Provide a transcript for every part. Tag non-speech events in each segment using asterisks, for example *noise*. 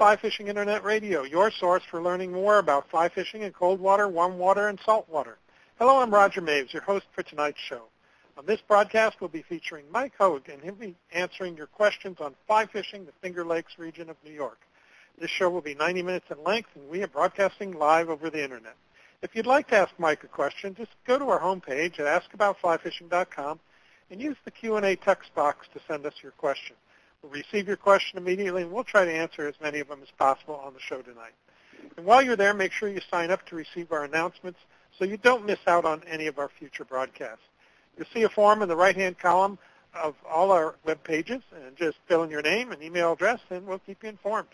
Fly Fishing Internet Radio, your source for learning more about fly fishing in cold water, warm water, and salt water. Hello, I'm Roger Maves, your host for tonight's show. On this broadcast, we'll be featuring Mike Hogue, and he'll be answering your questions on fly fishing the Finger Lakes region of New York. This show will be 90 minutes in length, and we are broadcasting live over the Internet. If you'd like to ask Mike a question, just go to our homepage at askaboutflyfishing.com and use the Q&A text box to send us your question. We'll receive your question immediately, and we'll try to answer as many of them as possible on the show tonight. And while you're there, make sure you sign up to receive our announcements so you don't miss out on any of our future broadcasts. You'll see a form in the right-hand column of all our web pages, and just fill in your name and email address, and we'll keep you informed.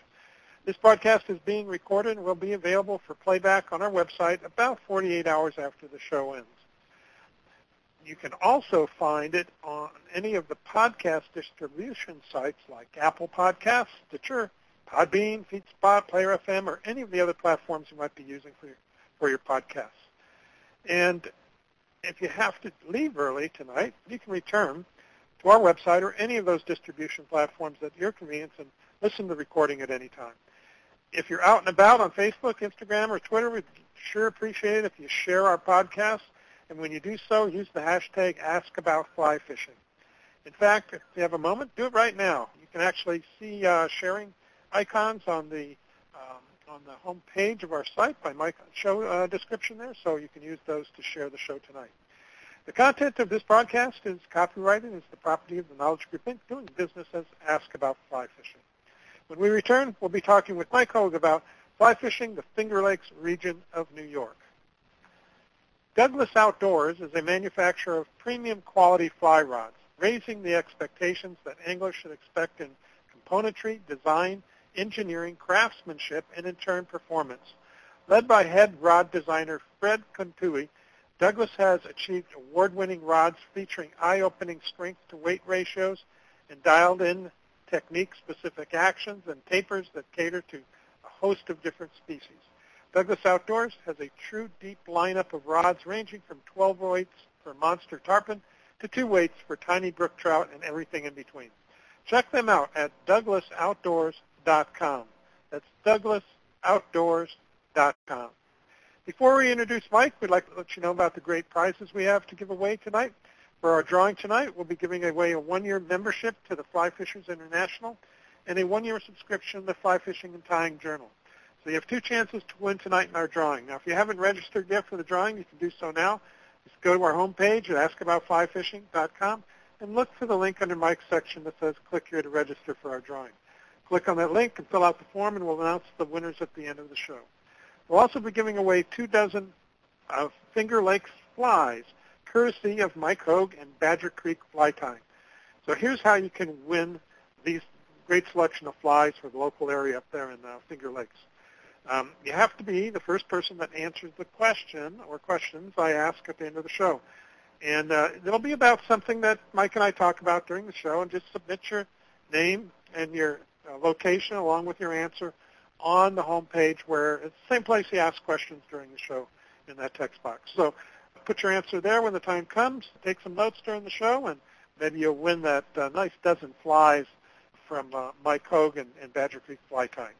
This broadcast is being recorded and will be available for playback on our website about 48 hours after the show ends. You can also find it on any of the podcast distribution sites like Apple Podcasts, Stitcher, Podbean, FeedSpot, Player FM, or any of the other platforms you might be using for your, for your podcasts. And if you have to leave early tonight, you can return to our website or any of those distribution platforms at your convenience and listen to the recording at any time. If you're out and about on Facebook, Instagram, or Twitter, we'd sure appreciate it if you share our podcast and when you do so, use the hashtag AskAboutFlyFishing. In fact, if you have a moment, do it right now. You can actually see uh, sharing icons on the um, on the home page of our site by my show uh, description there, so you can use those to share the show tonight. The content of this broadcast is copyrighted and is the property of the Knowledge Group Inc., doing business as Ask About Fly Fishing. When we return, we'll be talking with Mike Hogue about fly fishing the Finger Lakes region of New York. Douglas Outdoors is a manufacturer of premium quality fly rods, raising the expectations that anglers should expect in componentry, design, engineering, craftsmanship, and in turn performance. Led by head rod designer Fred Contaoi, Douglas has achieved award-winning rods featuring eye-opening strength-to-weight ratios and dialed-in technique-specific actions and tapers that cater to a host of different species. Douglas Outdoors has a true deep lineup of rods ranging from 12 weights for monster tarpon to 2 weights for tiny brook trout and everything in between. Check them out at douglasoutdoors.com. That's douglasoutdoors.com. Before we introduce Mike, we'd like to let you know about the great prizes we have to give away tonight. For our drawing tonight, we'll be giving away a one-year membership to the Fly Fishers International and a one-year subscription to the Fly Fishing and Tying Journal. So you have two chances to win tonight in our drawing. Now, if you haven't registered yet for the drawing, you can do so now. Just go to our homepage at askaboutflyfishing.com and look for the link under Mike's section that says click here to register for our drawing. Click on that link and fill out the form, and we'll announce the winners at the end of the show. We'll also be giving away two dozen of Finger Lakes flies, courtesy of Mike Hogue and Badger Creek Fly Tying. So here's how you can win these great selection of flies for the local area up there in uh, Finger Lakes. Um, you have to be the first person that answers the question or questions I ask at the end of the show. And uh, it'll be about something that Mike and I talk about during the show, and just submit your name and your uh, location along with your answer on the home page where it's the same place you ask questions during the show in that text box. So put your answer there when the time comes. Take some notes during the show, and maybe you'll win that uh, nice dozen flies from uh, Mike Hogue and, and Badger Creek Fly Tying.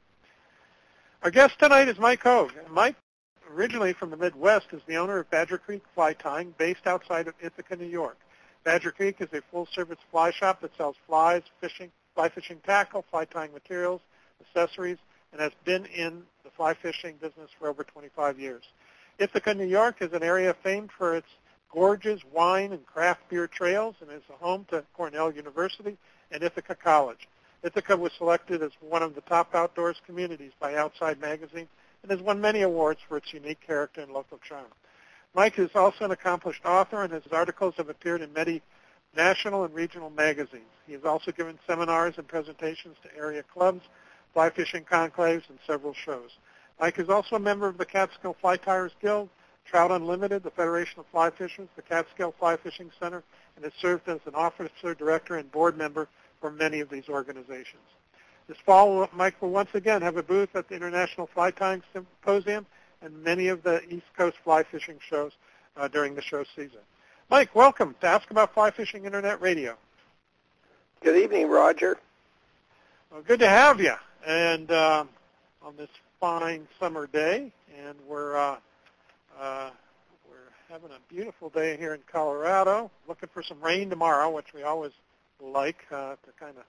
Our guest tonight is Mike Hogue. Mike, originally from the Midwest, is the owner of Badger Creek Fly Tying, based outside of Ithaca, New York. Badger Creek is a full-service fly shop that sells flies, fishing, fly fishing tackle, fly tying materials, accessories, and has been in the fly fishing business for over 25 years. Ithaca, New York is an area famed for its gorges, wine, and craft beer trails and is home to Cornell University and Ithaca College. Ithaca was selected as one of the top outdoors communities by Outside Magazine and has won many awards for its unique character and local charm. Mike is also an accomplished author, and his articles have appeared in many national and regional magazines. He has also given seminars and presentations to area clubs, fly fishing conclaves, and several shows. Mike is also a member of the Catskill Fly Tyers Guild, Trout Unlimited, the Federation of Fly Fishers, the Catskill Fly Fishing Center, and has served as an officer, director, and board member for many of these organizations. This fall, Mike will once again have a booth at the International Fly Tying Symposium and many of the East Coast fly fishing shows uh, during the show season. Mike, welcome to Ask About Fly Fishing Internet Radio. Good evening, Roger. Well, good to have you. And uh, on this fine summer day, and we're uh, uh, we're having a beautiful day here in Colorado. Looking for some rain tomorrow, which we always like uh, to kind of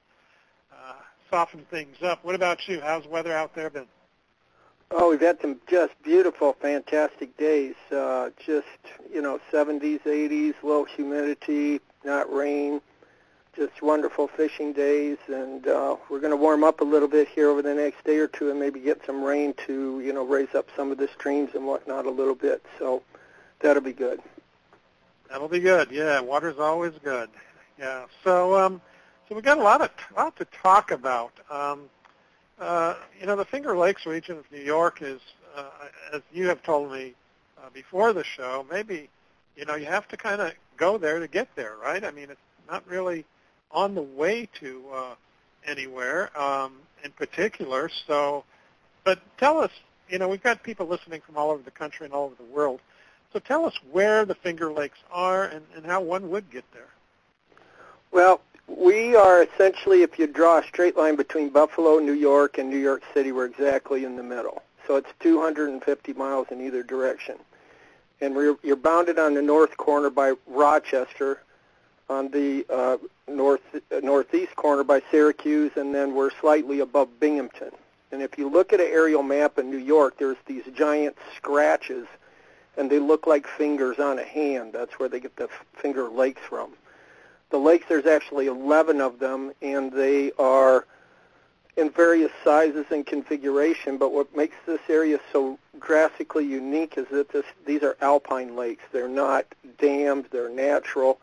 uh, soften things up. What about you? How's the weather out there been? Oh, we've had some just beautiful, fantastic days. Uh, just you know, 70s, 80s, low humidity, not rain just wonderful fishing days, and uh, we're going to warm up a little bit here over the next day or two, and maybe get some rain to you know raise up some of the streams and whatnot a little bit. So that'll be good. That'll be good. Yeah, water's always good. Yeah. So um, so we got a lot of lot to talk about. Um, uh, you know, the Finger Lakes region of New York is, uh, as you have told me uh, before the show, maybe you know you have to kind of go there to get there, right? I mean, it's not really on the way to uh, anywhere um, in particular. So, but tell us, you know, we've got people listening from all over the country and all over the world. So tell us where the Finger Lakes are and, and how one would get there. Well, we are essentially, if you draw a straight line between Buffalo, New York, and New York City, we're exactly in the middle. So it's 250 miles in either direction. And you're bounded on the north corner by Rochester, on the uh, north uh, northeast corner by Syracuse, and then we're slightly above Binghamton. And if you look at an aerial map in New York, there's these giant scratches, and they look like fingers on a hand. That's where they get the Finger Lakes from. The lakes, there's actually 11 of them, and they are in various sizes and configuration. But what makes this area so drastically unique is that this, these are alpine lakes. They're not dammed. They're natural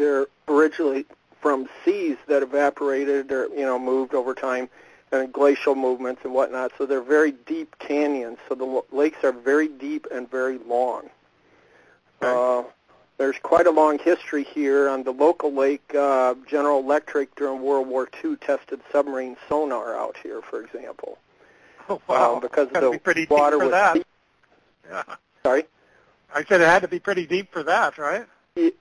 they're originally from seas that evaporated or you know moved over time and glacial movements and whatnot. So they're very deep canyons. So the lakes are very deep and very long. Uh, there's quite a long history here. On the local lake, uh, General Electric during World War II tested submarine sonar out here, for example. Oh, wow. Um, because the be pretty water deep for was that. deep. Yeah. *laughs* Sorry? I said it had to be pretty deep for that, right?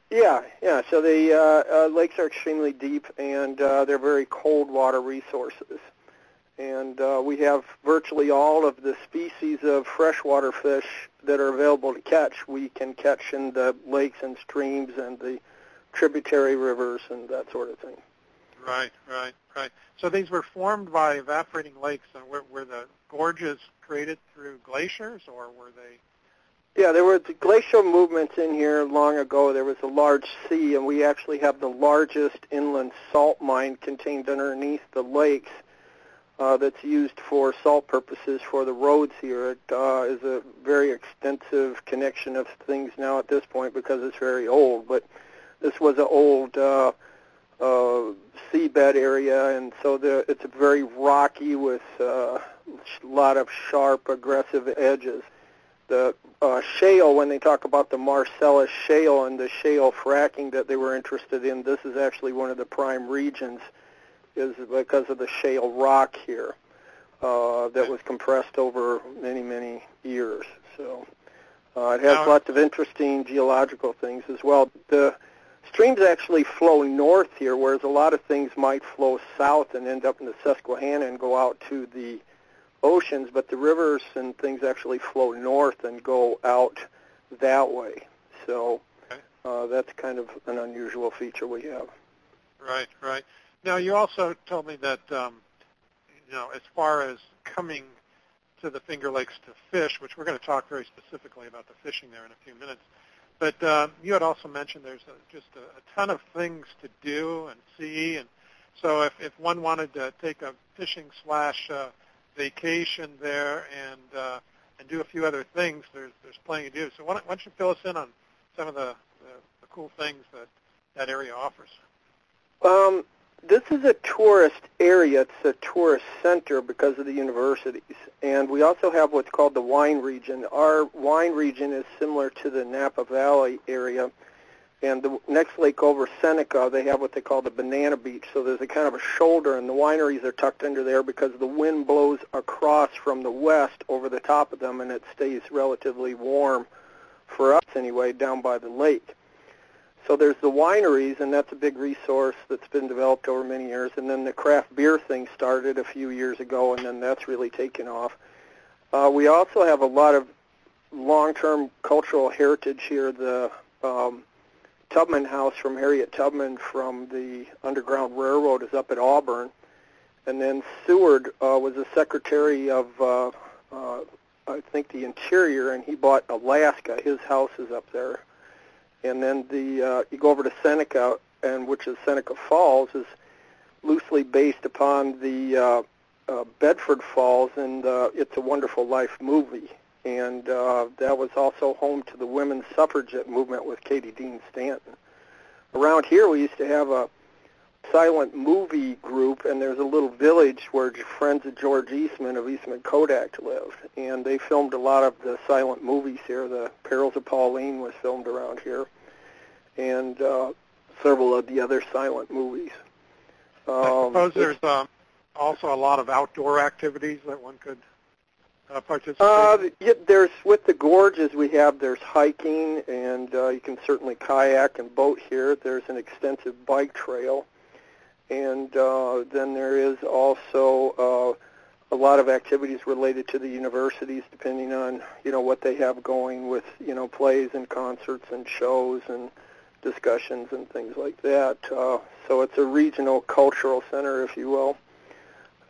Yeah, yeah. So the uh, uh, lakes are extremely deep, and uh, they're very cold water resources. And uh, we have virtually all of the species of freshwater fish that are available to catch. We can catch in the lakes and streams and the tributary rivers and that sort of thing. Right, right, right. So these were formed by evaporating lakes, and were, were the gorges created through glaciers, or were they yeah, there were the glacial movements in here long ago. There was a large sea, and we actually have the largest inland salt mine contained underneath the lakes uh, that's used for salt purposes for the roads here. It uh, is a very extensive connection of things now at this point because it's very old. But this was an old uh, uh, seabed area, and so the, it's very rocky with uh, a lot of sharp, aggressive edges the uh, shale, when they talk about the Marcellus shale and the shale fracking that they were interested in, this is actually one of the prime regions, is because of the shale rock here uh, that was compressed over many, many years. So uh, it has Now- lots of interesting geological things as well. The streams actually flow north here, whereas a lot of things might flow south and end up in the Susquehanna and go out to the oceans, but the rivers and things actually flow north and go out that way. So uh, that's kind of an unusual feature we have. Right, right. Now you also told me that um, you know, as far as coming to the Finger Lakes to fish, which we're going to talk very specifically about the fishing there in a few minutes. But uh, you had also mentioned there's a, just a, a ton of things to do and see, and so if, if one wanted to take a fishing slash uh, vacation there and uh, and do a few other things, there's there's plenty to do. So why don't, why don't you fill us in on some of the, the, the cool things that that area offers? Um, this is a tourist area. It's a tourist center because of the universities. And we also have what's called the wine region. Our wine region is similar to the Napa Valley area. And the next lake over, Seneca, they have what they call the banana beach. So there's a kind of a shoulder, and the wineries are tucked under there because the wind blows across from the west over the top of them, and it stays relatively warm, for us anyway, down by the lake. So there's the wineries, and that's a big resource that's been developed over many years. And then the craft beer thing started a few years ago, and then that's really taken off. Uh, we also have a lot of long-term cultural heritage here. The um, Tubman House from Harriet Tubman from the Underground Railroad is up at Auburn. And then Seward uh, was the secretary of, uh, uh, I think, the Interior, and he bought Alaska. His house is up there. And then the uh, you go over to Seneca, and which is Seneca Falls, is loosely based upon the uh, uh, Bedford Falls and uh, It's a Wonderful Life movie and uh, that was also home to the women's suffragette movement with Katie Dean Stanton. Around here, we used to have a silent movie group, and there's a little village where friends of George Eastman of Eastman Kodak lived, and they filmed a lot of the silent movies here. The Perils of Pauline was filmed around here, and uh, several of the other silent movies. Um, I suppose there's um, also a lot of outdoor activities that one could uh, participate? Uh, yeah, there's with the gorges we have there's hiking and uh, you can certainly kayak and boat here. There's an extensive bike trail, and uh, then there is also uh, a lot of activities related to the universities, depending on you know what they have going with you know plays and concerts and shows and discussions and things like that. Uh, so it's a regional cultural center, if you will.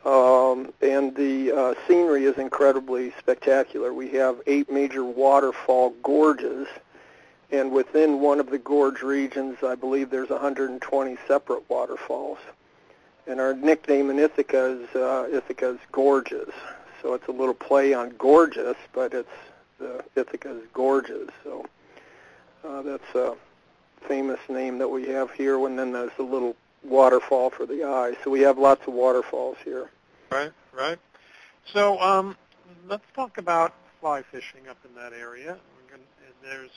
Um, and the uh, scenery is incredibly spectacular. We have eight major waterfall gorges, and within one of the gorge regions, I believe there's 120 separate waterfalls. And our nickname in Ithaca is uh, Ithaca's Gorges. So it's a little play on gorgeous, but it's uh, Ithaca's Gorges. So uh, that's a famous name that we have here. And then there's a little waterfall for the eye. So we have lots of waterfalls here. Right, right. So um, let's talk about fly fishing up in that area. There's,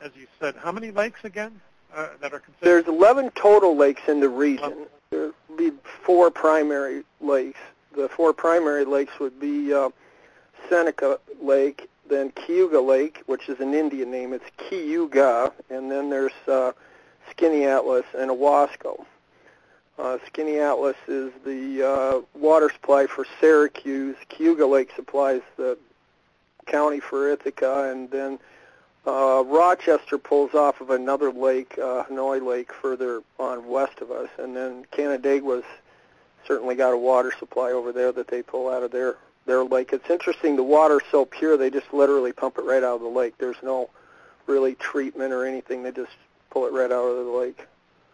as you said, how many lakes again uh, that are considered? There's 11 total lakes in the region. There would be four primary lakes. The four primary lakes would be uh, Seneca Lake, then Cayuga Lake, which is an Indian name. It's Cayuga, and then there's uh, Atlas and Owasco. Uh, Atlas is the uh, water supply for Syracuse. Cayuga Lake supplies the county for Ithaca, and then uh, Rochester pulls off of another lake, uh, Honeoye Lake, further on west of us, and then Canandaigua's certainly got a water supply over there that they pull out of their their lake. It's interesting. The water's so pure, they just literally pump it right out of the lake. There's no really treatment or anything. They just pull it right out of the lake.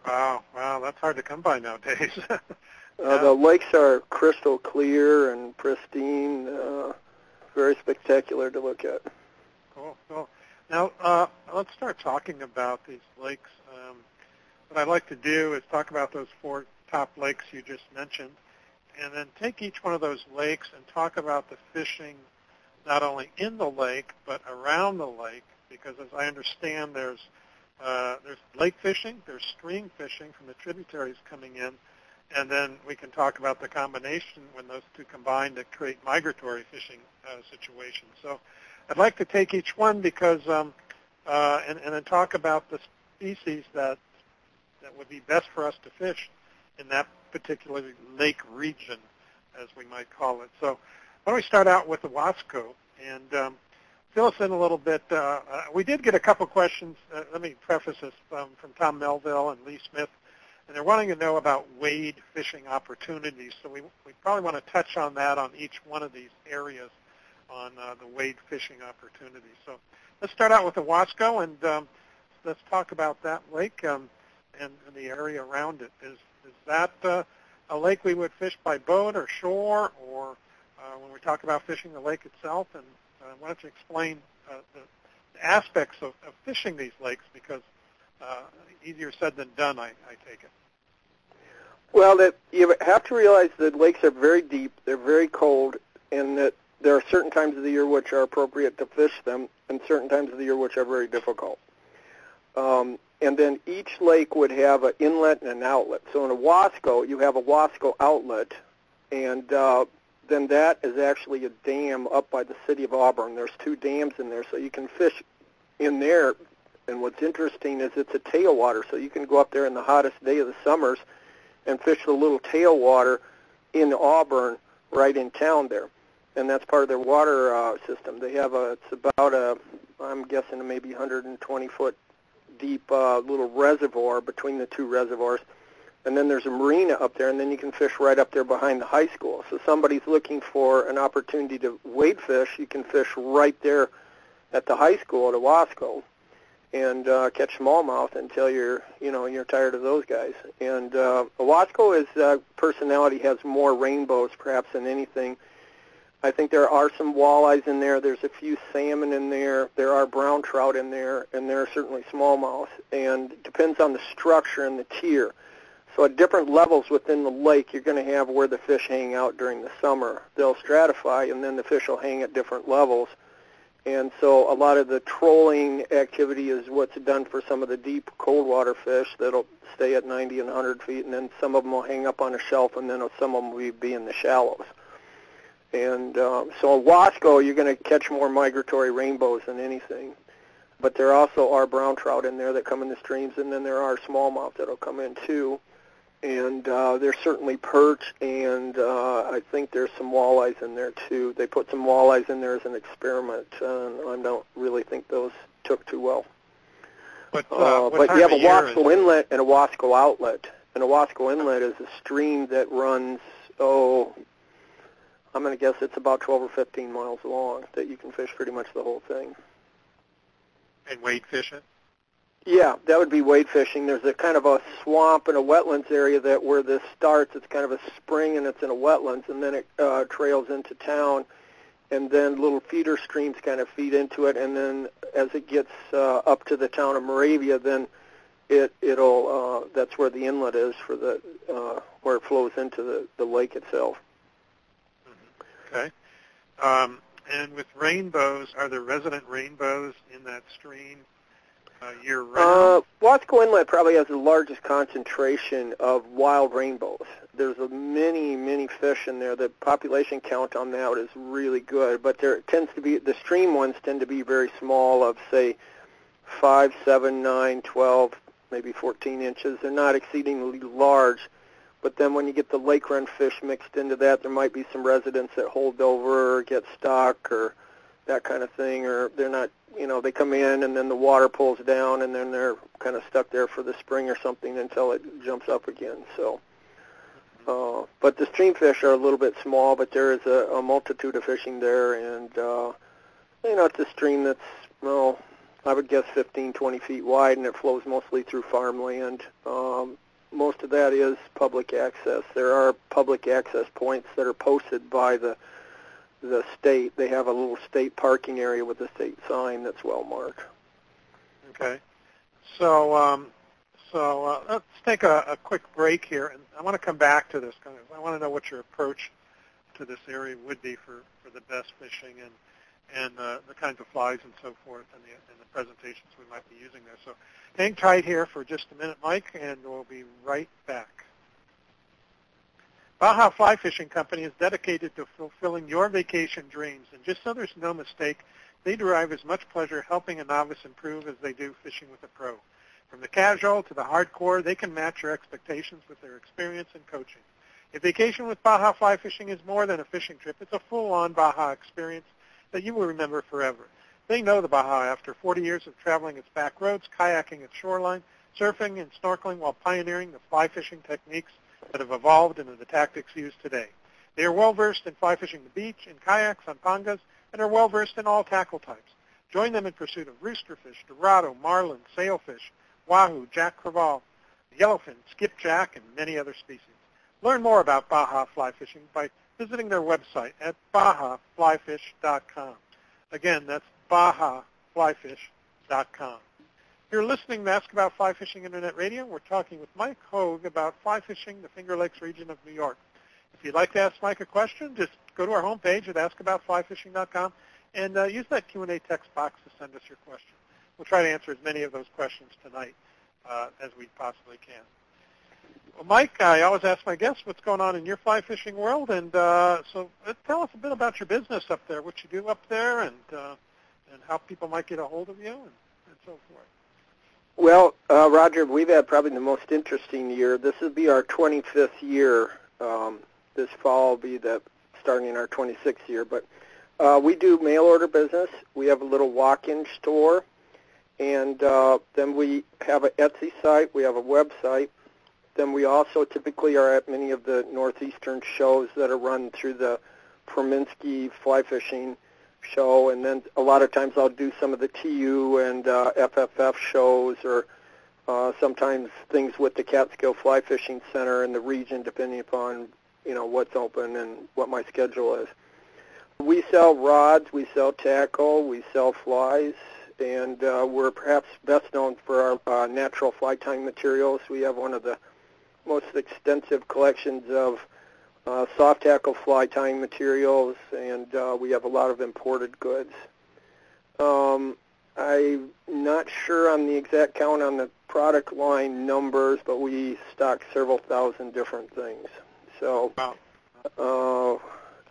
Wow, wow, that's hard to come by nowadays. yeah. *laughs* uh, the lakes are crystal clear and pristine, uh, very spectacular to look at. Cool, cool. Now, uh, let's start talking about these lakes. Um, what I'd like to do is talk about those four top lakes you just mentioned, and then take each one of those lakes and talk about the fishing not only in the lake, but around the lake, because as I understand, there's uh, there's lake fishing, there's stream fishing from the tributaries coming in, and then we can talk about the combination when those two combine to create migratory fishing uh, situations. So I'd like to take each one because, um, uh, and, and then talk about the species that that would be best for us to fish in that particular lake region, as we might call it. So why don't we start out with the Owasco? And um, fill us in a little bit. Uh, uh, we did get a couple questions. Uh, let me preface this um, from Tom Melville and Lee Smith, and they're wanting to know about wade fishing opportunities. So we, we probably want to touch on that on each one of these areas on uh, the wade fishing opportunities. So let's start out with the Owasco, and um, let's talk about that lake um, and, and the area around it. Is, is that uh, a lake we would fish by boat or shore, or uh, when we talk about fishing the lake itself? And uh, why don't you explain uh, the, the aspects of, of fishing these lakes? Because uh, easier said than done, I, I take it. Well, that you have to realize that lakes are very deep, they're very cold, and that there are certain times of the year which are appropriate to fish them, and certain times of the year which are very difficult. Um, and then each lake would have an inlet and an outlet. So in a Owasco, you have a Owasco outlet, and uh, then that is actually a dam up by the city of Auburn. There's two dams in there, so you can fish in there And what's interesting is it's a tailwater, so you can go up there in the hottest day of the summers and fish the little tailwater in Auburn right in town there. And that's part of their water uh, system. They have a, it's about a, I'm guessing maybe 120 foot deep uh, little reservoir between the two reservoirs. And then there's a marina up there, and then you can fish right up there behind the high school. So somebody's looking for an opportunity to wade fish, you can fish right there at the high school at Owasco and uh, catch smallmouth until you're, you know, you're tired of those guys. And uh, Owasco is uh, personality has more rainbows perhaps than anything. I think there are some walleyes in there. There's a few salmon in there. There are brown trout in there, and there are certainly smallmouth. And it depends on the structure and the tier. So at different levels within the lake, you're going to have where the fish hang out during the summer. They'll stratify, and then the fish will hang at different levels. And so a lot of the trolling activity is what's done for some of the deep cold water fish that'll stay at 90 and 100 feet, and then some of them will hang up on a shelf, and then some of them will be in the shallows. And um, so in Owasco, you're going to catch more migratory rainbows than anything. But there also are brown trout in there that come in the streams, and then there are smallmouth that'll come in too. And uh, there's certainly perch, and uh, I think there's some walleyes in there too. They put some walleyes in there as an experiment, and I don't really think those took too well. But, uh, uh, but you have Owasco Inlet and Owasco Outlet. And Owasco Inlet is a stream that runs, oh, I'm going to guess it's about 12 or 15 miles long that you can fish pretty much the whole thing. And wade fish it? Yeah, that would be wade fishing. There's a kind of a swamp and a wetlands area that where this starts. It's kind of a spring and it's in a wetlands, and then it uh, trails into town, and then little feeder streams kind of feed into it, and then as it gets uh, up to the town of Moravia, then it it'll uh, that's where the inlet is for the uh, where it flows into the the lake itself. Okay. Um, and with rainbows, are there resident rainbows in that stream uh, year round? Uh, Owasco Inlet probably has the largest concentration of wild rainbows. There's many, many fish in there. The population count on that is really good, but there tends to be the stream ones tend to be very small, of say five, seven, nine, twelve, maybe 14 inches. They're not exceedingly large but then when you get the lake run fish mixed into that, there might be some residents that hold over or get stuck or that kind of thing, or they're not, you know, they come in and then the water pulls down and then they're kind of stuck there for the spring or something until it jumps up again. So, uh, but the stream fish are a little bit small, but there is a, a multitude of fishing there, and uh, you know, it's a stream that's well, I would guess 15, 20 feet wide, and it flows mostly through farmland. Um, most of that is public access. There are public access points that are posted by the the state. They have a little state parking area with a state sign that's well marked. Okay. So um, so uh, let's take a, a quick break here, and I want to come back to this. I want to know what your approach to this area would be for, for the best fishing and and the kinds of flies and so forth and the, and the presentations we might be using there. So hang tight here for just a minute, Mike, and we'll be right back. Baja Fly Fishing Company is dedicated to fulfilling your vacation dreams, and just so there's no mistake, they derive as much pleasure helping a novice improve as they do fishing with a pro. From the casual to the hardcore, they can match your expectations with their experience and coaching. A vacation with Baja Fly Fishing is more than a fishing trip. It's a full-on Baja experience that you will remember forever. They know the Baja after 40 years of traveling its back roads, kayaking its shoreline, surfing and snorkeling while pioneering the fly fishing techniques that have evolved into the tactics used today. They are well versed in fly fishing the beach, in kayaks, on pangas, and are well versed in all tackle types. Join them in pursuit of roosterfish, dorado, marlin, sailfish, wahoo, jack crevalle, yellowfin, skipjack, and many other species. Learn more about Baja fly fishing by visiting their website at bajaflyfish.com. Again, that's bajaflyfish.com. You're listening to Ask About Fly Fishing Internet Radio. We're talking with Mike Hogue about fly fishing the Finger Lakes region of New York. If you'd like to ask Mike a question, just go to our homepage at askaboutflyfishing.com and uh, use that Q&A text box to send us your question. We'll try to answer as many of those questions tonight uh, as we possibly can. Mike, I always ask my guests what's going on in your fly fishing world, and uh, so uh, tell us a bit about your business up there, what you do up there, and uh, and how people might get a hold of you, and, and so forth. Well, uh, Roger, we've had probably the most interesting year. This will be our 25th year. Um, this fall will be the starting our 26th year. But uh, we do mail order business. We have a little walk-in store, and uh, then we have an Etsy site. We have a website. Then we also typically are at many of the northeastern shows that are run through the Furimsky Fly Fishing show, and then a lot of times I'll do some of the TU and uh, FFF shows, or uh, sometimes things with the Catskill Fly Fishing Center in the region, depending upon you know what's open and what my schedule is. We sell rods, we sell tackle, we sell flies, and uh, we're perhaps best known for our uh, natural fly tying materials. We have one of the most extensive collections of uh, soft tackle fly tying materials, and uh, we have a lot of imported goods. Um, I'm not sure on the exact count on the product line numbers, but we stock several thousand different things. So uh,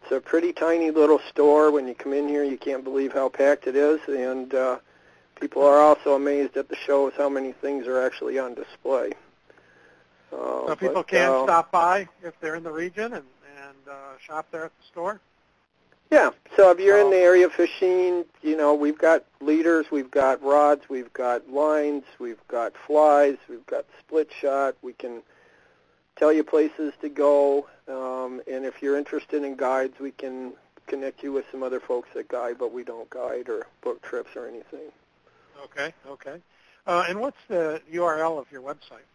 it's a pretty tiny little store. When you come in here, you can't believe how packed it is, and uh, people are also amazed at the shows how many things are actually on display. Uh, so people but, can uh, stop by if they're in the region and, and uh, shop there at the store? Yeah. So if you're in the area fishing, you know, we've got leaders, we've got rods, we've got lines, we've got flies, we've got split shot. We can tell you places to go. Um, and if you're interested in guides, we can connect you with some other folks that guide, but we don't guide or book trips or anything. Okay, okay. Uh, and what's the URL of your website?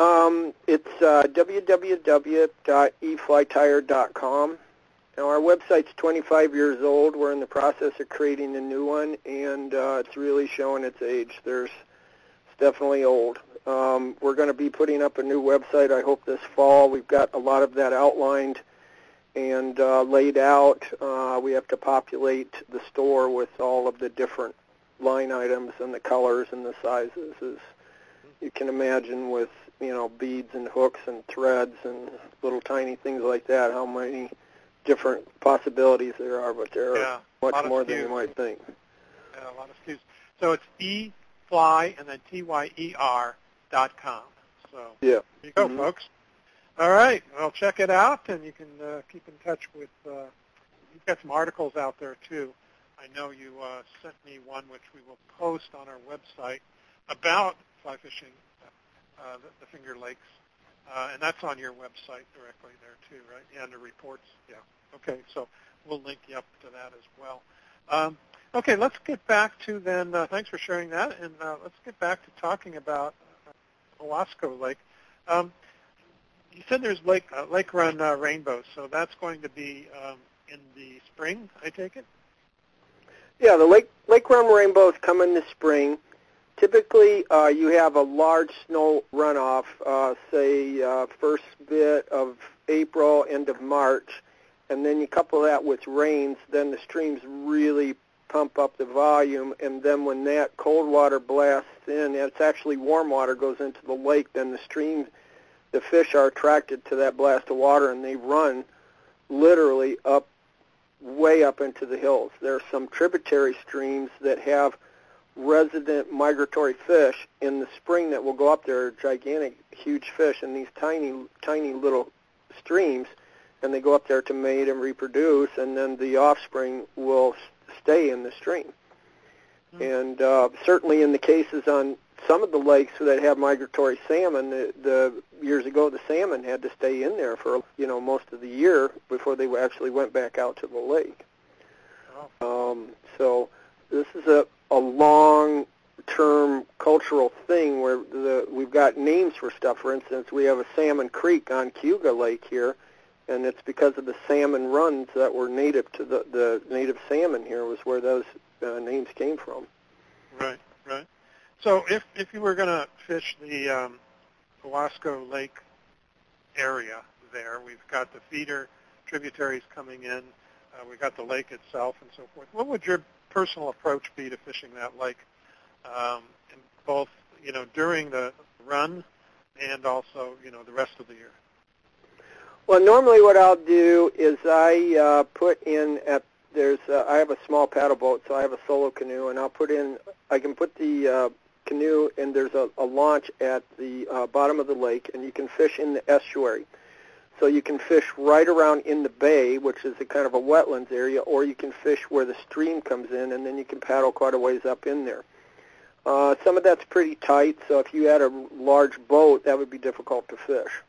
Um, it's uh, www.eflytyer.com. Now, our website's 25 years old. We're in the process of creating a new one, and uh, it's really showing its age. There's, it's definitely old. Um, we're going to be putting up a new website, I hope, this fall. We've got a lot of that outlined and uh, laid out. Uh, we have to populate the store with all of the different line items and the colors and the sizes. As you can imagine with you know beads and hooks and threads and little tiny things like that. How many different possibilities there are, but there yeah, are much more than you might think. Yeah, a lot of SKUs. So it's e fly and then t y e r dot com. So yeah, there you go, mm-hmm. folks. All right, well, check it out, and you can uh, keep in touch with. Uh, you've got some articles out there too. I know you uh, sent me one, which we will post on our website about fly fishing uh, the, the Finger Lakes, uh, and that's on your website directly there too, right? Yeah, under reports. Yeah. Okay, so we'll link you up to that as well. Um, okay, let's get back to then. Uh, thanks for sharing that, and uh, let's get back to talking about uh, Owasco Lake. Um, you said there's Lake uh, Lake Run uh, Rainbow, so that's going to be um, in the spring, I take it. Yeah, the Lake Lake Run Rainbow is coming this spring. Typically, uh, you have a large snow runoff, uh, say uh, first bit of April, end of March, and then you couple that with rains, then the streams really pump up the volume, and then when that cold water blasts in, it's actually warm water goes into the lake, then the stream, the fish are attracted to that blast of water, and they run literally up, way up into the hills. There are some tributary streams that have resident migratory fish in the spring that will go up there, are gigantic, huge fish in these tiny, tiny little streams, and they go up there to mate and reproduce, and then the offspring will stay in the stream. Mm-hmm. And uh, certainly in the cases on some of the lakes that have migratory salmon, the, the years ago the salmon had to stay in there for you know most of the year before they actually went back out to the lake. Oh. Um, so this is a a long-term cultural thing where the, we've got names for stuff. For instance, we have a Salmon Creek on Cayuga Lake here, and it's because of the salmon runs that were native to the, the native salmon here was where those uh, names came from. Right, right. So if if you were going to fish the um, Owasco Lake area there, we've got the feeder tributaries coming in, uh, we've got the lake itself and so forth. What would your personal approach be to fishing that lake, um, both you know during the run and also you know the rest of the year? Well, normally what I'll do is I uh, put in at there's uh, I have a small paddle boat, so I have a solo canoe, and I'll put in I can put the uh, canoe, and there's a, a launch at the uh, bottom of the lake, and you can fish in the estuary. So you can fish right around in the bay, which is a kind of a wetlands area, or you can fish where the stream comes in, and then you can paddle quite a ways up in there. Uh, some of that's pretty tight, so if you had a large boat, that would be difficult to fish.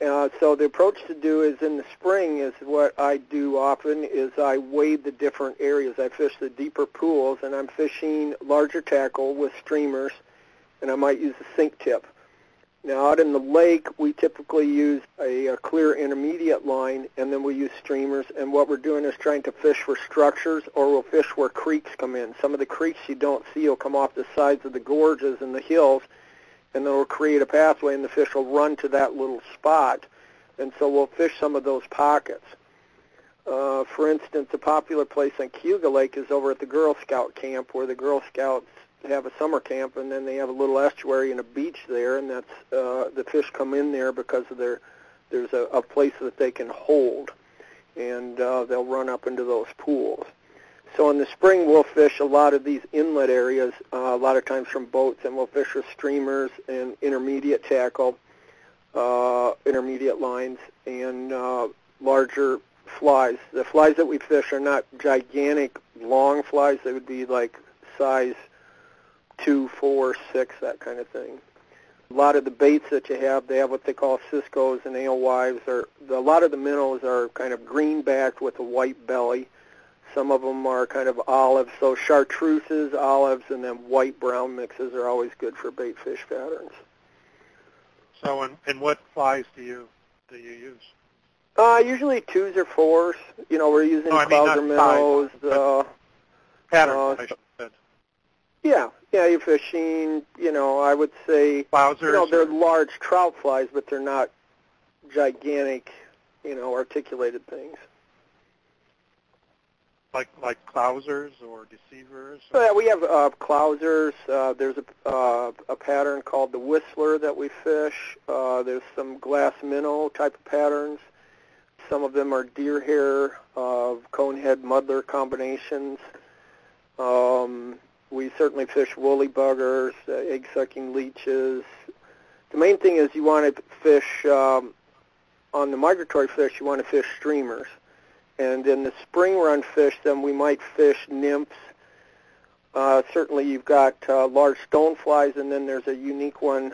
Uh, so the approach to do is in the spring is what I do often is I wade the different areas. I fish the deeper pools, and I'm fishing larger tackle with streamers, and I might use a sink tip. Now out in the lake, we typically use a, a clear intermediate line, and then we use streamers. And what we're doing is trying to fish for structures, or we'll fish where creeks come in. Some of the creeks you don't see will come off the sides of the gorges and the hills, and then we'll create a pathway, and the fish will run to that little spot. And so we'll fish some of those pockets. Uh, for instance, a popular place on Cayuga Lake is over at the Girl Scout camp, where the Girl Scouts have a summer camp, and then they have a little estuary and a beach there, and that's uh, the fish come in there because of their there's a, a place that they can hold, and uh, they'll run up into those pools. So in the spring, we'll fish a lot of these inlet areas, uh, a lot of times from boats, and we'll fish with streamers and intermediate tackle, uh, intermediate lines, and uh, larger flies. The flies that we fish are not gigantic, long flies. They would be like size two, four, six, that kind of thing. A lot of the baits that you have, they have what they call ciscos and alewives. Or a lot of the minnows are kind of green-backed with a white belly. Some of them are kind of olive. So chartreuses, olives, and then white-brown mixes are always good for bait fish patterns. So, and, and what flies do you do you use? Uh, usually twos or fours. You know, we're using no, clouser minnows. Size, uh, patterns. Uh, yeah, yeah, you're fishing. You know, I would say Wowzers you know they're large trout flies, but they're not gigantic, you know, articulated things. Like like clousers or deceivers. Or? Yeah, we have uh, clousers. Uh, there's a uh, a pattern called the whistler that we fish. Uh, there's some glass minnow type of patterns. Some of them are deer hair, uh, conehead muddler combinations. Um, we certainly fish woolly buggers, uh, egg-sucking leeches. The main thing is you want to fish um, on the migratory fish. You want to fish streamers, and in the spring run fish, then we might fish nymphs. Uh, certainly, you've got uh, large stoneflies, and then there's a unique one.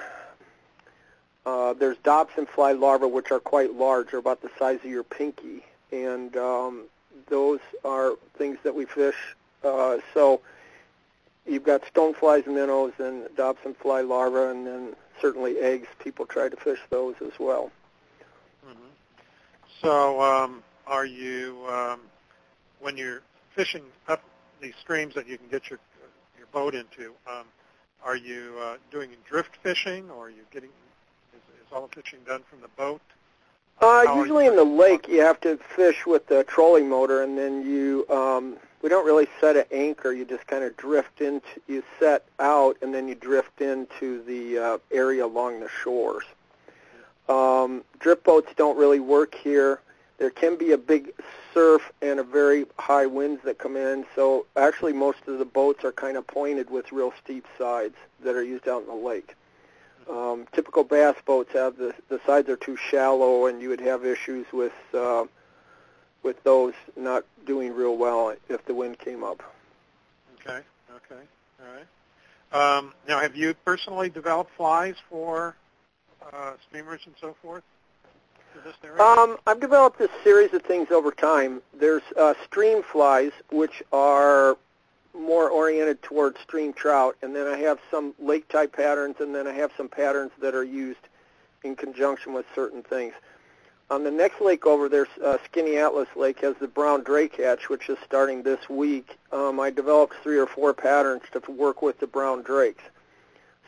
Uh, there's Dobson fly larvae, which are quite large, they're about the size of your pinky, and um, those are things that we fish. Uh, so you've got stoneflies, minnows, and Dobson fly larvae, and then certainly eggs. People try to fish those as well. Mm-hmm. So, um, are you um, when you're fishing up these streams that you can get your your boat into? Um, are you uh, doing drift fishing, or are you getting is, is all the fishing done from the boat? Uh, usually in the lake, you have to fish with the trolling motor, and then you um, we don't really set an anchor. You just kind of drift into, you set out, and then you drift into the uh, area along the shores. Um, drift boats don't really work here. There can be a big surf and a very high winds that come in. So actually, most of the boats are kind of pointed with real steep sides that are used out in the lake. Um, typical bass boats have the the sides are too shallow, and you would have issues with uh, with those not doing real well if the wind came up. Okay. Okay. All right. Um, now, have you personally developed flies for uh, streamers and so forth? Um, I've developed a series of things over time. There's uh, stream flies, which are more oriented towards stream trout, and then I have some lake type patterns, and then I have some patterns that are used in conjunction with certain things. On the next lake over there, uh, Skaneateles Lake has the brown drake hatch, which is starting this week. Um, I developed three or four patterns to work with the brown drakes.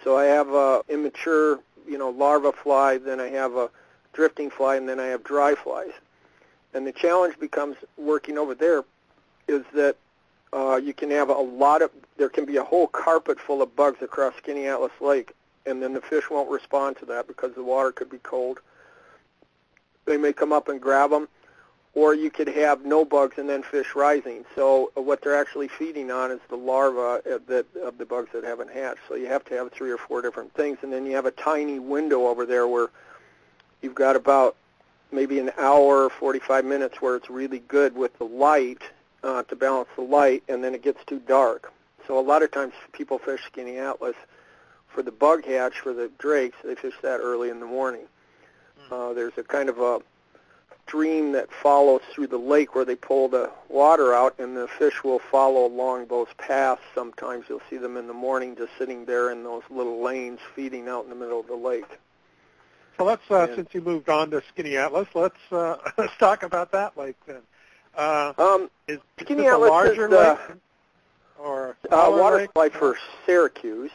So I have a immature, you know, larva fly, then I have a drifting fly, and then I have dry flies. And the challenge becomes working over there is that uh, you can have a lot of, there can be a whole carpet full of bugs across Skaneateles Lake, and then the fish won't respond to that because the water could be cold they may come up and grab them, or you could have no bugs and then fish rising. So uh, what they're actually feeding on is the larvae of the, of the bugs that haven't hatched. So you have to have three or four different things, and then you have a tiny window over there where you've got about maybe an hour, 45 minutes where it's really good with the light uh, to balance the light, and then it gets too dark. So a lot of times people fish Skaneateles for the bug hatch for the drakes. They fish that early in the morning. Uh, there's a kind of a stream that follows through the lake where they pull the water out, and the fish will follow along those paths. Sometimes you'll see them in the morning just sitting there in those little lanes feeding out in the middle of the lake. So let's, uh, yeah. since you moved on to Skaneateles, let's uh, *laughs* let's talk about that lake then. Uh, um, is, is Atlas a larger is, lake or uh, water lake? supply for Syracuse,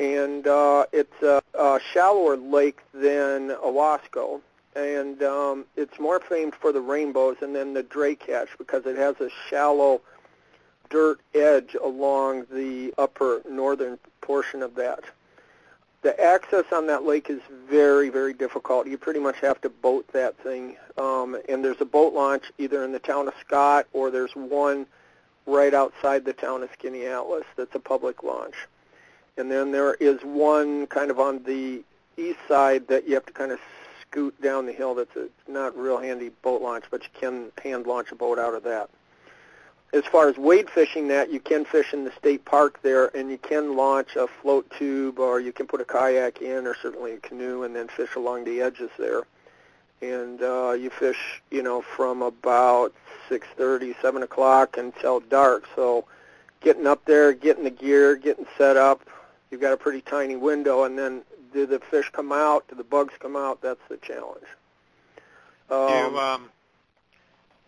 and uh, it's a, a shallower lake than Owasco, and um, it's more famed for the rainbows and then the drake catch because it has a shallow dirt edge along the upper northern portion of that. The access on that lake is very, very difficult. You pretty much have to boat that thing, um, and there's a boat launch either in the town of Scott or there's one right outside the town of Skaneateles that's a public launch. And then there is one kind of on the east side that you have to kind of scoot down the hill. That's a not real handy boat launch, but you can hand launch a boat out of that. As far as wade fishing, that you can fish in the state park there, and you can launch a float tube, or you can put a kayak in, or certainly a canoe, and then fish along the edges there. And uh, you fish, you know, from about 6:30, 7 o'clock until dark. So, getting up there, getting the gear, getting set up, you've got a pretty tiny window, and then do the fish come out? Do the bugs come out? That's the challenge. Um, do um,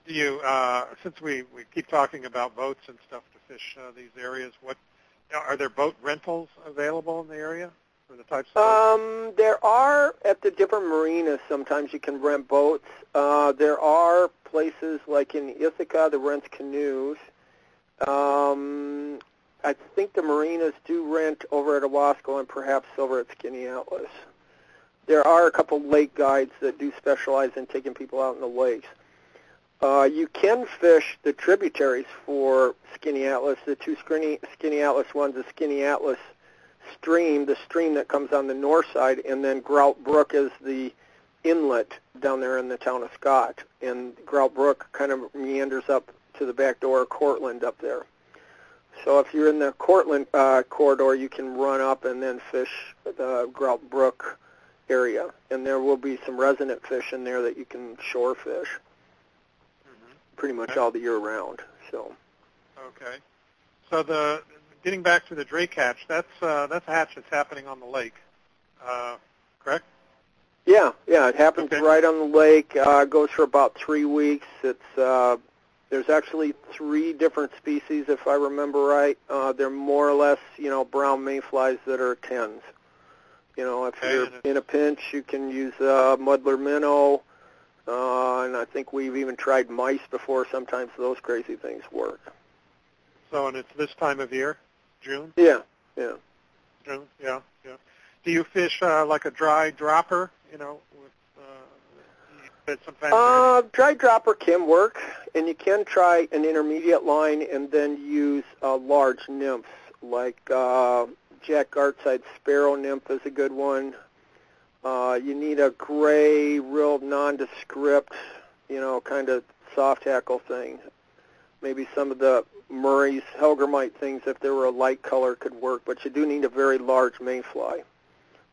do you uh, since we, we keep talking about boats and stuff to fish uh, these areas, what are there boat rentals available in the area for the types of um, There are at the different marinas. Sometimes you can rent boats. Uh, there are places like in Ithaca that rents canoes. Um, I think the marinas do rent over at Owasco and perhaps over at Skaneateles. There are a couple lake guides that do specialize in taking people out in the lakes. Uh, you can fish the tributaries for Skaneateles. The two Skinny, Skaneateles ones, the Skaneateles stream, the stream that comes on the north side, and then Grout Brook is the inlet down there in the town of Scott. And Grout Brook kind of meanders up to the back door of Cortland up there. So if you're in the Cortland uh, corridor, you can run up and then fish the Grout Brook area, and there will be some resident fish in there that you can shore fish. Pretty much okay. all the year round. So. Okay. So the getting back to the drake hatch, that's uh, that's a hatch that's happening on the lake, uh, correct? Yeah, yeah, it happens okay. right on the lake. Uh, goes for about three weeks. It's uh, there's actually three different species, if I remember right. Uh, they're more or less, you know, brown mayflies that are tens. You know, if okay. you're in a pinch, you can use uh, muddler minnow, uh, and I think we've even tried mice before. Sometimes those crazy things work. So, and it's this time of year, June. Yeah, yeah. June, yeah, yeah. Do you fish uh, like a dry dropper? You know, uh, dry dropper can work, and you can try an intermediate line and then use uh, large nymphs like uh, Jack Gartside Sparrow Nymph is a good one. Uh, you need a gray, real nondescript, you know, kind of soft hackle thing. Maybe some of the Murray's Hellgrammite things, if they were a light color, could work, but you do need a very large mayfly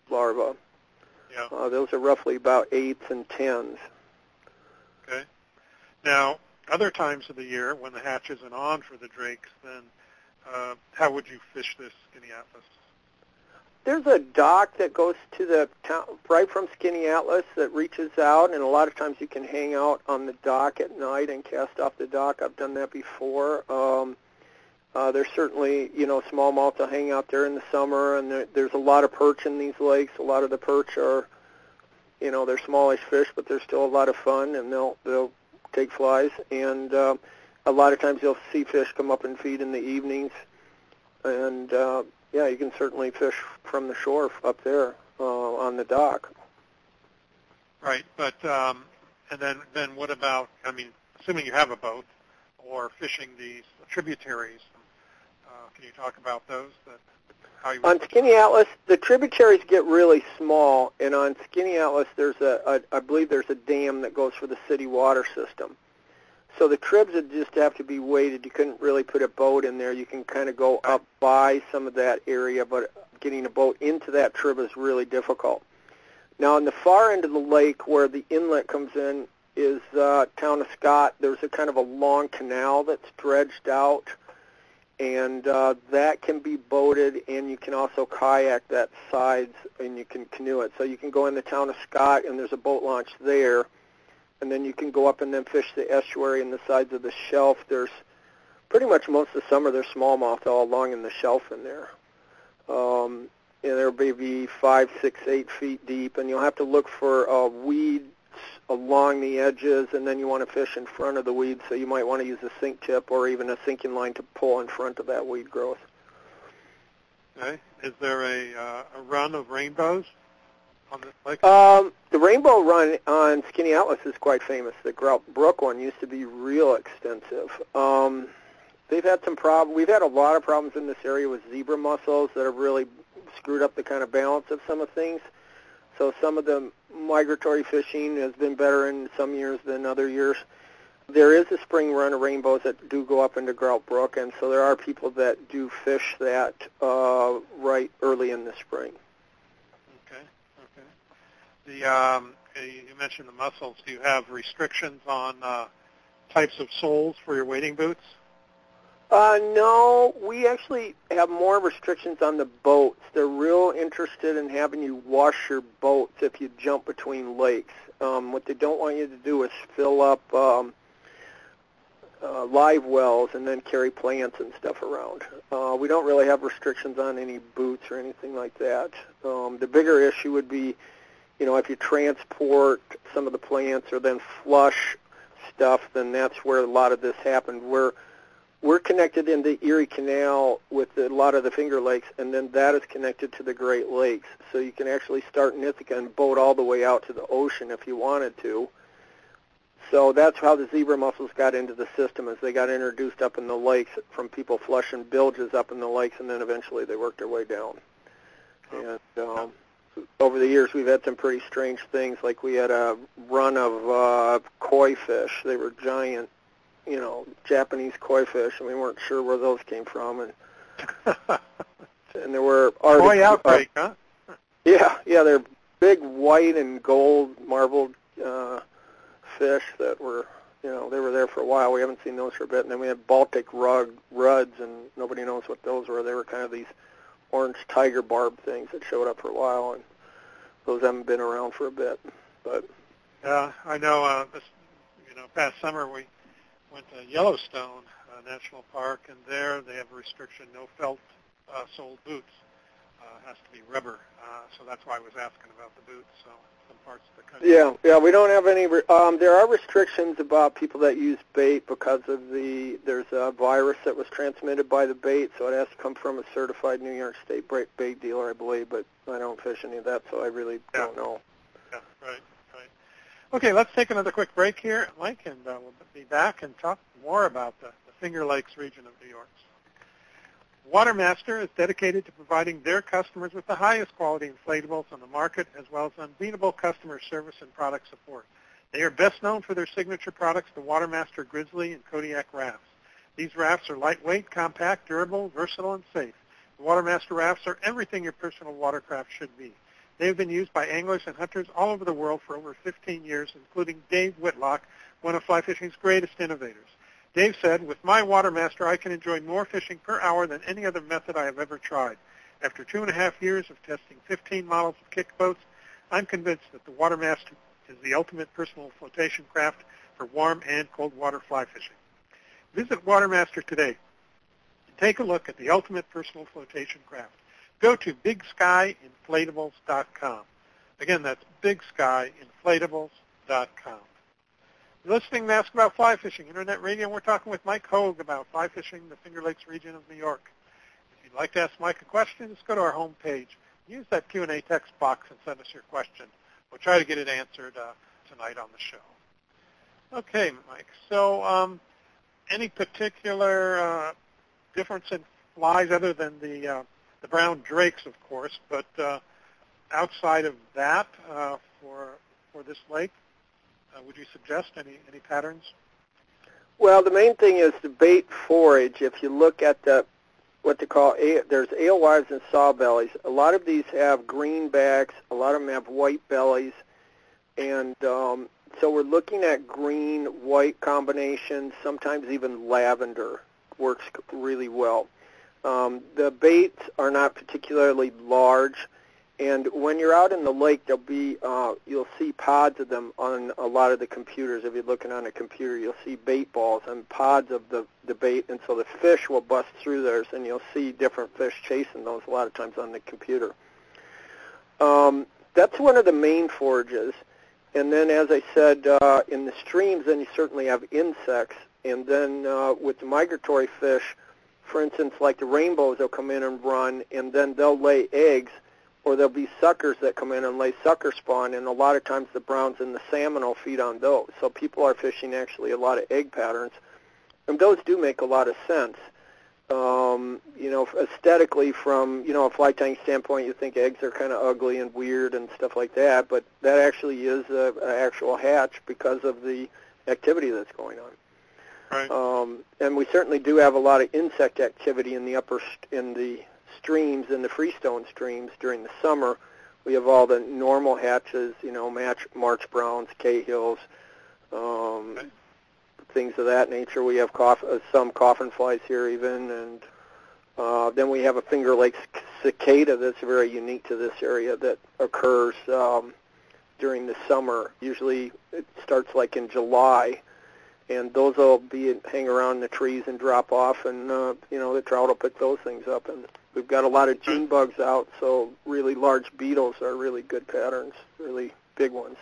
larva. Yeah. Uh, those are roughly about eighths and tens. Okay. Now, other times of the year when the hatch isn't on for the drakes, then uh, how would you fish this Skaneateles? There's a dock that goes to the town right from Skinny Atlas that reaches out, and a lot of times you can hang out on the dock at night and cast off the dock. I've done that before. Um, uh, there's certainly, you know, smallmouth to hang out there in the summer, and there, there's a lot of perch in these lakes. A lot of the perch are you know they're smallish fish, but they're still a lot of fun, and they'll they'll take flies. And uh, a lot of times you'll see fish come up and feed in the evenings, and uh, yeah, you can certainly fish from the shore up there uh, on the dock. Right, but um, And then, then what about? I mean, assuming you have a boat, or fishing these tributaries. Uh, can you talk about those? That, how you on Skaneateles, the tributaries get really small, and on Skaneateles, there's a, a I believe there's a dam that goes for the city water system. So the tribs would just have to be weighted. You couldn't really put a boat in there. You can kind of go up by some of that area, but getting a boat into that trib is really difficult. Now, on the far end of the lake where the inlet comes in is uh, town of Scott. There's a kind of a long canal that's dredged out, and uh, that can be boated, and you can also kayak that sides, and you can canoe it. So you can go in the town of Scott, and there's a boat launch there and then you can go up and then fish the estuary and the sides of the shelf. There's pretty much most of the summer there's smallmouth all along in the shelf in there. Um, and there may be five, six, eight feet deep, and you'll have to look for uh, weeds along the edges, and then you want to fish in front of the weeds, so you might want to use a sink tip or even a sinking line to pull in front of that weed growth. Okay. Is there a, uh, a run of rainbows? On this lake? Um, the Rainbow Run on Skaneateles is quite famous. The Grout Brook one used to be real extensive. Um, they've had some problems. We've had a lot of problems in this area with zebra mussels that have really screwed up the kind of balance of some of things. So some of the migratory fishing has been better in some years than other years. There is a spring run of rainbows that do go up into Grout Brook, and so there are people that do fish that uh, right early in the spring. The um, you mentioned the mussels. Do you have restrictions on uh, types of soles for your wading boots? Uh, no, we actually have more restrictions on the boats. They're real interested in having you wash your boats if you jump between lakes. Um, what they don't want you to do is fill up um, uh, live wells and then carry plants and stuff around. Uh, we don't really have restrictions on any boots or anything like that. Um, the bigger issue would be you know, if you transport some of the plants or then flush stuff, then that's where a lot of this happened. We're we're connected in the Erie Canal with a lot of the Finger Lakes, and then that is connected to the Great Lakes. So you can actually start in Ithaca and boat all the way out to the ocean if you wanted to. So that's how the zebra mussels got into the system, as they got introduced up in the lakes from people flushing bilges up in the lakes, and then eventually they worked their way down. And um, over the years we've had some pretty strange things. Like we had a run of uh, koi fish. They were giant, you know, Japanese koi fish, and we weren't sure where those came from. And *laughs* and there were Arctic, koi outbreak, uh, huh? Yeah, yeah, they're big white and gold marbled uh, fish that were, you know, they were there for a while. We haven't seen those for a bit. And then we had Baltic rug ruds, and nobody knows what those were. They were kind of these orange tiger barb things that showed up for a while, and those haven't been around for a bit. But yeah, I know. Uh, this, you know, past summer we went to Yellowstone uh, National Park, and there they have a restriction: no felt uh, soled boots. Uh, has to be rubber. Uh, so that's why I was asking about the boots. So some parts of the country. Yeah, yeah, we don't have any. Um, there are restrictions about people that use bait because of the there's a virus that was transmitted by the bait, so it has to come from a certified New York State bait dealer, I believe. But I don't fish any of that, so I really yeah. don't know. Yeah, right, right. Okay, let's take another quick break here, Mike, and uh, we'll be back and talk more about the, the Finger Lakes region of New York. Watermaster is dedicated to providing their customers with the highest quality inflatables on the market as well as unbeatable customer service and product support. They are best known for their signature products, the Watermaster Grizzly and Kodiak rafts. These rafts are lightweight, compact, durable, versatile, and safe. The Watermaster rafts are everything your personal watercraft should be. They have been used by anglers and hunters all over the world for over 15 years, including Dave Whitlock, one of fly fishing's greatest innovators. Dave said, with my Watermaster, I can enjoy more fishing per hour than any other method I have ever tried. After two and a half years of testing 15 models of kick boats, I'm convinced that the Watermaster is the ultimate personal flotation craft for warm and cold water fly fishing. Visit Watermaster today and take a look at the ultimate personal flotation craft. Go to bigskyinflatables.com. Again, that's bigskyinflatables.com. You're listening to Ask About Fly Fishing, Internet Radio, and we're talking with Mike Hogue about fly fishing in the Finger Lakes region of New York. If you'd like to ask Mike a question, just go to our home page. Use that Q&A text box and send us your question. We'll try to get it answered uh, tonight on the show. Okay, Mike. So, um, any particular uh, difference in flies other than the uh, the brown drakes, of course, but uh, outside of that, uh, for for this lake, would you suggest any any patterns? Well, the main thing is the bait forage. If you look at the what they call there's alewives and sawbellies. A lot of these have green backs. A lot of them have white bellies, and um, so we're looking at green white combinations. Sometimes even lavender works really well. Um, the baits are not particularly large. And when you're out in the lake, there'll be uh, you'll see pods of them on a lot of the computers. If you're looking on a computer, you'll see bait balls and pods of the the bait, and so the fish will bust through those, and you'll see different fish chasing those a lot of times on the computer. Um, that's one of the main forages. And then, as I said, uh, in the streams, then you certainly have insects. And then uh, with the migratory fish, for instance, like the rainbows, they'll come in and run, and then they'll lay eggs or there'll be suckers that come in and lay sucker spawn, and a lot of times the browns and the salmon will feed on those. So people are fishing actually a lot of egg patterns, and those do make a lot of sense. Um, you know, aesthetically, from you know a fly tying standpoint, you think eggs are kind of ugly and weird and stuff like that, but that actually is a, a actual hatch because of the activity that's going on. Right. Um, and we certainly do have a lot of insect activity in the upper in the streams in the freestone streams during the summer. We have all the normal hatches, you know, match, March browns, Cahills, um, okay. things of that nature. We have coff- uh, some coffin flies here even, and uh, then we have a Finger Lake cicada that's very unique to this area that occurs um, during the summer. Usually it starts like in July, and those will be hang around the trees and drop off, and uh, you know the trout will pick those things up and We've got a lot of June bugs out, so really large beetles are really good patterns, really big ones.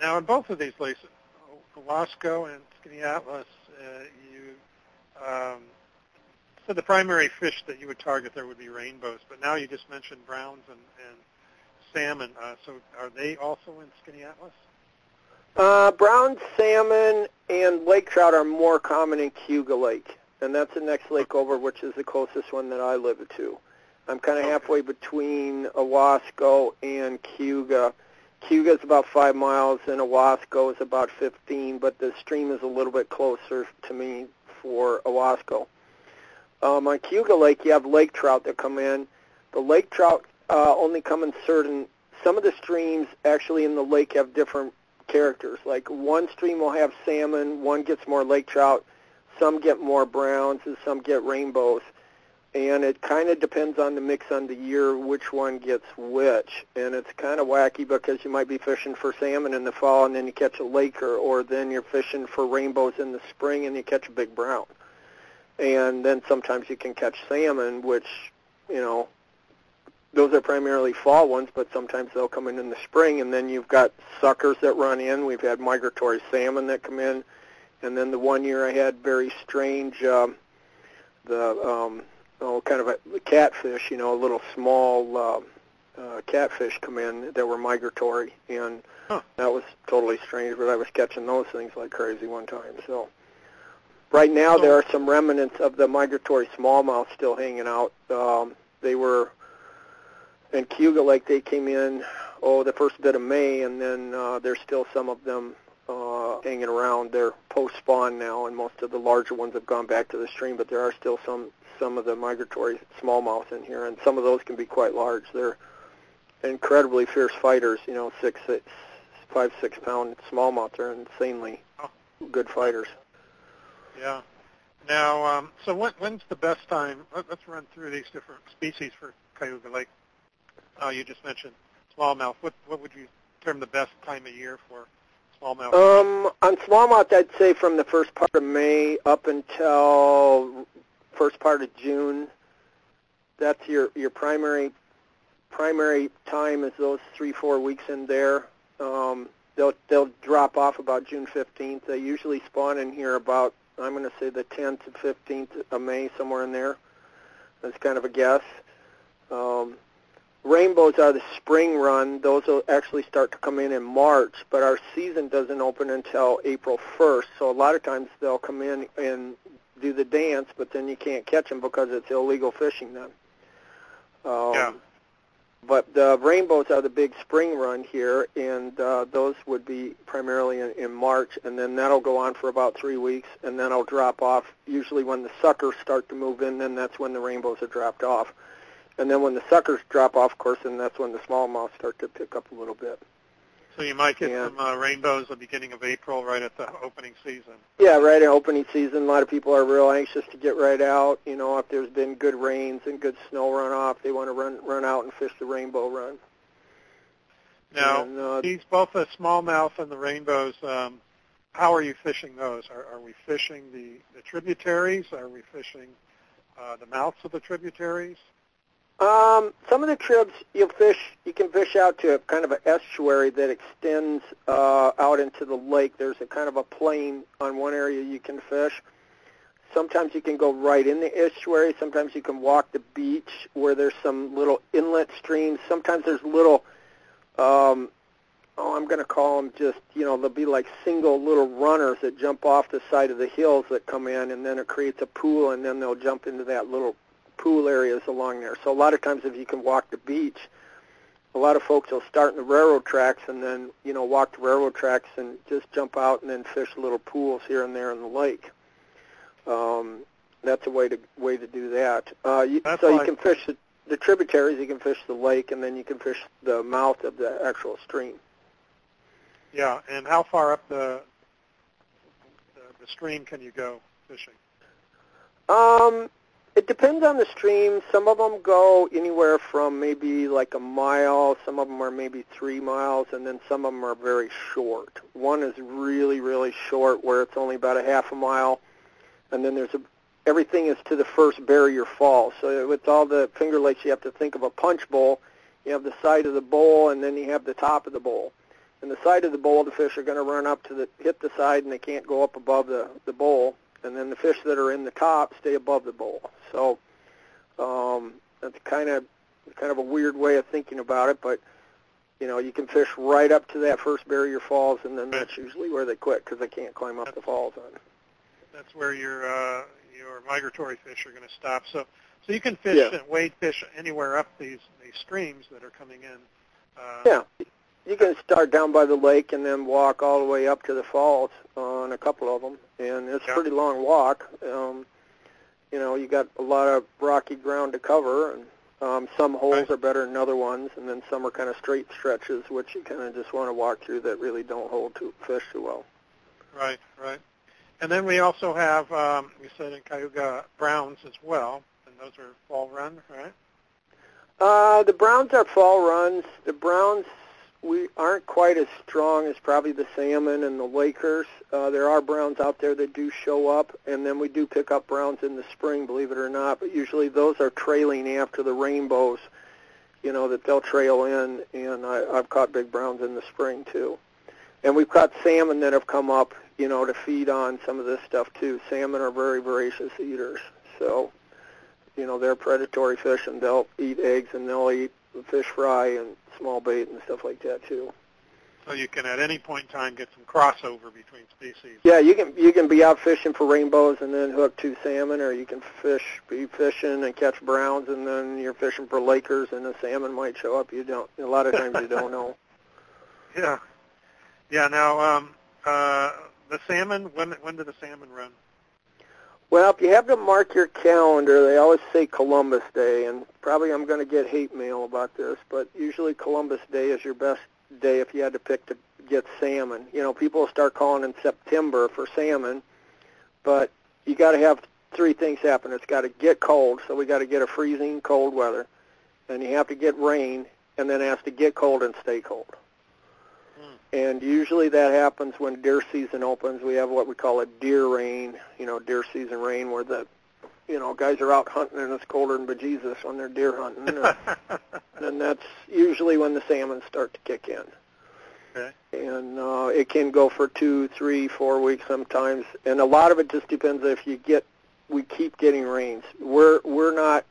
Now, in both of these lakes, Owasco and Skaneateles, uh, you um, said the primary fish that you would target there would be rainbows, but now you just mentioned browns and, and salmon. Uh, so are they also in Skaneateles? Uh, brown salmon and lake trout are more common in Cayuga Lake and that's the next lake over, which is the closest one that I live to. I'm kind of halfway between Owasco and Cayuga. Cayuga is about five miles, and Owasco is about 15, but the stream is a little bit closer to me for Owasco. Um, on Cayuga Lake, you have lake trout that come in. The lake trout uh, only come in certain. Some of the streams actually in the lake have different characters. Like one stream will have salmon, one gets more lake trout some get more browns and some get rainbows. And it kind of depends on the mix on the year which one gets which. And it's kind of wacky because you might be fishing for salmon in the fall and then you catch a laker, or then you're fishing for rainbows in the spring and you catch a big brown. And then sometimes you can catch salmon, which, you know, those are primarily fall ones, but sometimes they'll come in in the spring. And then you've got suckers that run in. We've had migratory salmon that come in and then the one year I had very strange, um, the um, oh, kind of a catfish, you know, a little small uh, uh, catfish come in that were migratory, and huh. that was totally strange. But I was catching those things like crazy one time. So right now there are some remnants of the migratory smallmouth still hanging out. Um, they were in Cayuga Lake. They came in oh the first bit of May, and then uh, there's still some of them hanging around. They're post-spawn now, and most of the larger ones have gone back to the stream, but there are still some some of the migratory smallmouth in here, and some of those can be quite large. They're incredibly fierce fighters. You know, six, six five, six pound smallmouth. They're insanely good fighters. Yeah. Now, um, so when, when's the best time? Let, let's run through these different species for Cayuga Lake. Uh, you just mentioned smallmouth. What what would you term the best time of year for smallmouth? Um, on smallmouth, I'd say from the first part of May up until first part of June. That's your your primary primary time is those three four weeks in there. Um, they'll they'll drop off about June 15th. They usually spawn in here about I'm going to say the 10th to 15th of May, somewhere in there. That's kind of a guess. Um, rainbows are the spring run. Those will actually start to come in in March, but our season doesn't open until April 1st. So a lot of times they'll come in and do the dance, but then you can't catch them because it's illegal fishing then. Um, yeah. But the rainbows are the big spring run here, and uh, those would be primarily in, in March, and then that'll go on for about three weeks, and then I'll drop off. Usually when the suckers start to move in, then that's when the rainbows are dropped off. And then when the suckers drop off, of course, then that's when the smallmouth start to pick up a little bit. So you might get some uh, rainbows at the beginning of April, right at the opening season. Yeah, right at opening season. A lot of people are real anxious to get right out. You know, if there's been good rains and good snow runoff, they want to run run out and fish the rainbow run. Now, and, uh, these both the smallmouth and the rainbows. Um, how are you fishing those? Are, are we fishing the, the tributaries? Are we fishing uh, the mouths of the tributaries? Um, some of the tribs you fish, you can fish out to a kind of an estuary that extends uh, out into the lake. There's a kind of a plain on one area you can fish. Sometimes you can go right in the estuary. Sometimes you can walk the beach where there's some little inlet streams. Sometimes there's little, um, oh, I'm going to call them just, you know, they'll be like single little runners that jump off the side of the hills that come in, and then it creates a pool, and then they'll jump into that little pool areas along there. So a lot of times if you can walk the beach, a lot of folks will start in the railroad tracks and then, you know, walk the railroad tracks and just jump out and then fish little pools here and there in the lake. Um, that's a way to way to do that. Uh, you, so like, you can fish the, the tributaries, you can fish the lake, and then you can fish the mouth of the actual stream. Yeah, and how far up the the, the stream can you go fishing? Um, it depends on the stream. Some of them go anywhere from maybe like a mile. Some of them are maybe three miles, and then some of them are very short. One is really, really short, where it's only about a half a mile, and then there's a everything is to the first barrier fall. So with all the Finger Lakes, you have to think of a punch bowl. You have the side of the bowl, and then you have the top of the bowl. And the side of the bowl, the fish are going to run up to the hit the side, and they can't go up above the the bowl and then the fish that are in the top stay above the bowl. So um, that's kind of kind of a weird way of thinking about it, but you know you can fish right up to that first barrier falls, and then that's usually where they quit because they can't climb up that's, the falls on. That's where your uh, your migratory fish are going to stop. So so you can fish yeah. and wade fish anywhere up these these streams that are coming in. Uh, yeah, you can start down by the lake and then walk all the way up to the falls on a couple of them, and it's yeah. a pretty long walk. Um, you know, you got a lot of rocky ground to cover, and um, some holes right. are better than other ones, and then some are kind of straight stretches, which you kind of just want to walk through that really don't hold to fish too well. Right, right. And then we also have, um, we said in Cayuga, browns as well, and those are fall run, right? Uh, the browns are fall runs. The browns we aren't quite as strong as probably the salmon and the Lakers. Uh, there are browns out there that do show up, and then we do pick up browns in the spring, believe it or not. But usually those are trailing after the rainbows, you know, that they'll trail in. And I, I've caught big browns in the spring too. And we've caught salmon that have come up, you know, to feed on some of this stuff too. Salmon are very voracious eaters, so you know they're predatory fish, and they'll eat eggs and they'll eat fish fry and small bait and stuff like that too. So you can at any point in time get some crossover between species. Yeah, you can you can be out fishing for rainbows and then hook two salmon, or you can fish be fishing and catch browns, and then you're fishing for Lakers, and the salmon might show up. You don't. A lot of times you don't know. *laughs* Yeah, yeah. Now um, uh, the salmon. When when do the salmon run? Well, if you have to mark your calendar, they always say Columbus Day, and probably I'm going to get hate mail about this, but usually Columbus Day is your best day if you had to pick to get salmon. You know, people start calling in September for salmon, but you got to have three things happen. It's got to get cold, so we got to get a freezing cold weather, and you have to get rain, and then it has to get cold and stay cold. And usually that happens when deer season opens. We have what we call a deer rain, you know, deer season rain, where the, you know, guys are out hunting and it's colder than bejesus when they're deer hunting. and, *laughs* and that's usually when the salmon start to kick in. Okay. And uh, it can go for two, three, four weeks sometimes, and a lot of it just depends if you get. We keep getting rains. We're we're not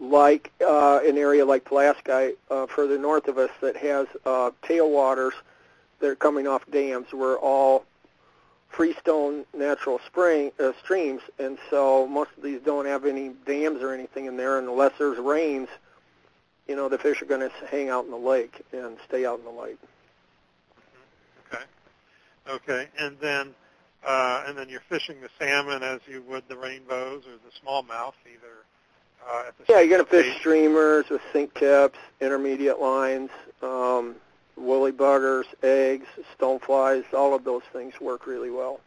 like uh, an area like Pulaski, uh, further north of us, that has uh, tailwaters that are coming off dams. We're all freestone natural spring uh, streams, and so most of these don't have any dams or anything in there. And unless there's rains, you know, the fish are going to hang out in the lake and stay out in the lake. Okay. Okay, and then uh, and then you're fishing the salmon as you would the rainbows or the smallmouth, either uh, at the yeah, you're going to fish streamers with sink tips, intermediate lines, um, woolly buggers, eggs, stoneflies. All of those things work really well.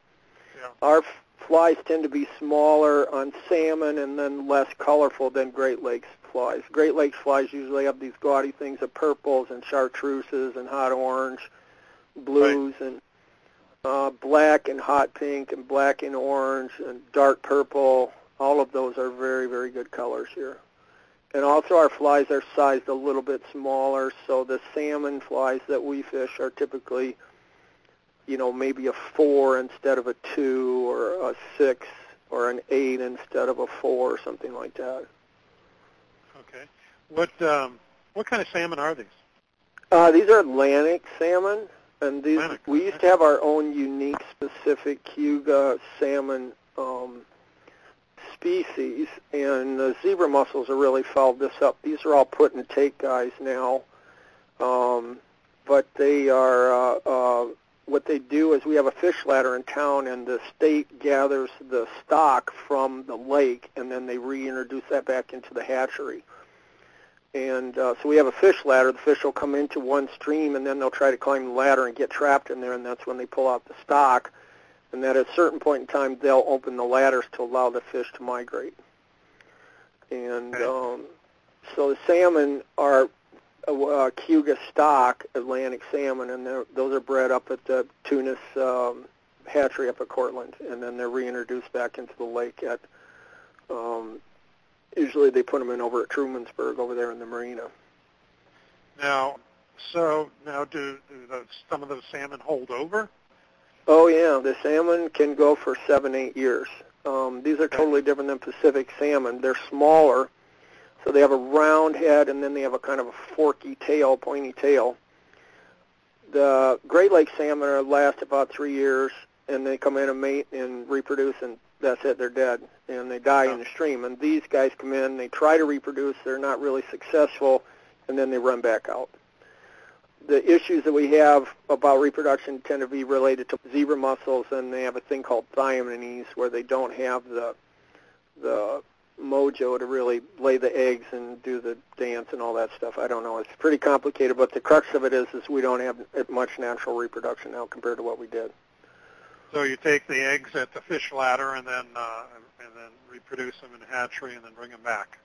Yeah. Our f- flies tend to be smaller on salmon and then less colorful than Great Lakes flies. Great Lakes flies usually have these gaudy things of purples and chartreuses and hot orange, blues and uh, black and hot pink and black and orange and dark purple. All of those are very, very good colors here. And also our flies are sized a little bit smaller, so the salmon flies that we fish are typically, you know, maybe a four instead of a two or a six or an eight instead of a four or something like that. Okay. What um, what kind of salmon are these? Uh, these are Atlantic salmon, and these Atlantic, we used to have our own unique, specific Cayuga salmon um, species, and the zebra mussels have really followed this up. These are all put and take guys now, um, but they are uh, uh, what they do is we have a fish ladder in town, and the state gathers the stock from the lake, and then they reintroduce that back into the hatchery. And uh, so we have a fish ladder. The fish will come into one stream, and then they'll try to climb the ladder and get trapped in there, and that's when they pull out the stock. And that at a certain point in time, they'll open the ladders to allow the fish to migrate. And um, so the salmon are uh, uh, Cayuga stock, Atlantic salmon, and those are bred up at the Tunis um, hatchery up at Cortland, and then they're reintroduced back into the lake at um, usually they put them in over at Trumansburg over there in the marina. Now, so now do, do those, some of those salmon hold over? Oh yeah, the salmon can go for seven, eight years. Um, these are totally different than Pacific salmon. They're smaller, so they have a round head and then they have a kind of a forky tail, pointy tail. The Great Lake salmon are last about three years, and they come in and mate and reproduce, and that's it. They're dead, and they die Oh. in the stream. And these guys come in, they try to reproduce, they're not really successful, and then they run back out. The issues that we have about reproduction tend to be related to zebra mussels, and they have a thing called thiamines where they don't have the the mojo to really lay the eggs and do the dance and all that stuff. I don't know. It's pretty complicated, but the crux of it is is we don't have much natural reproduction now compared to what we did. So you take the eggs at the fish ladder and then uh, and then reproduce them in a hatchery and then bring them back.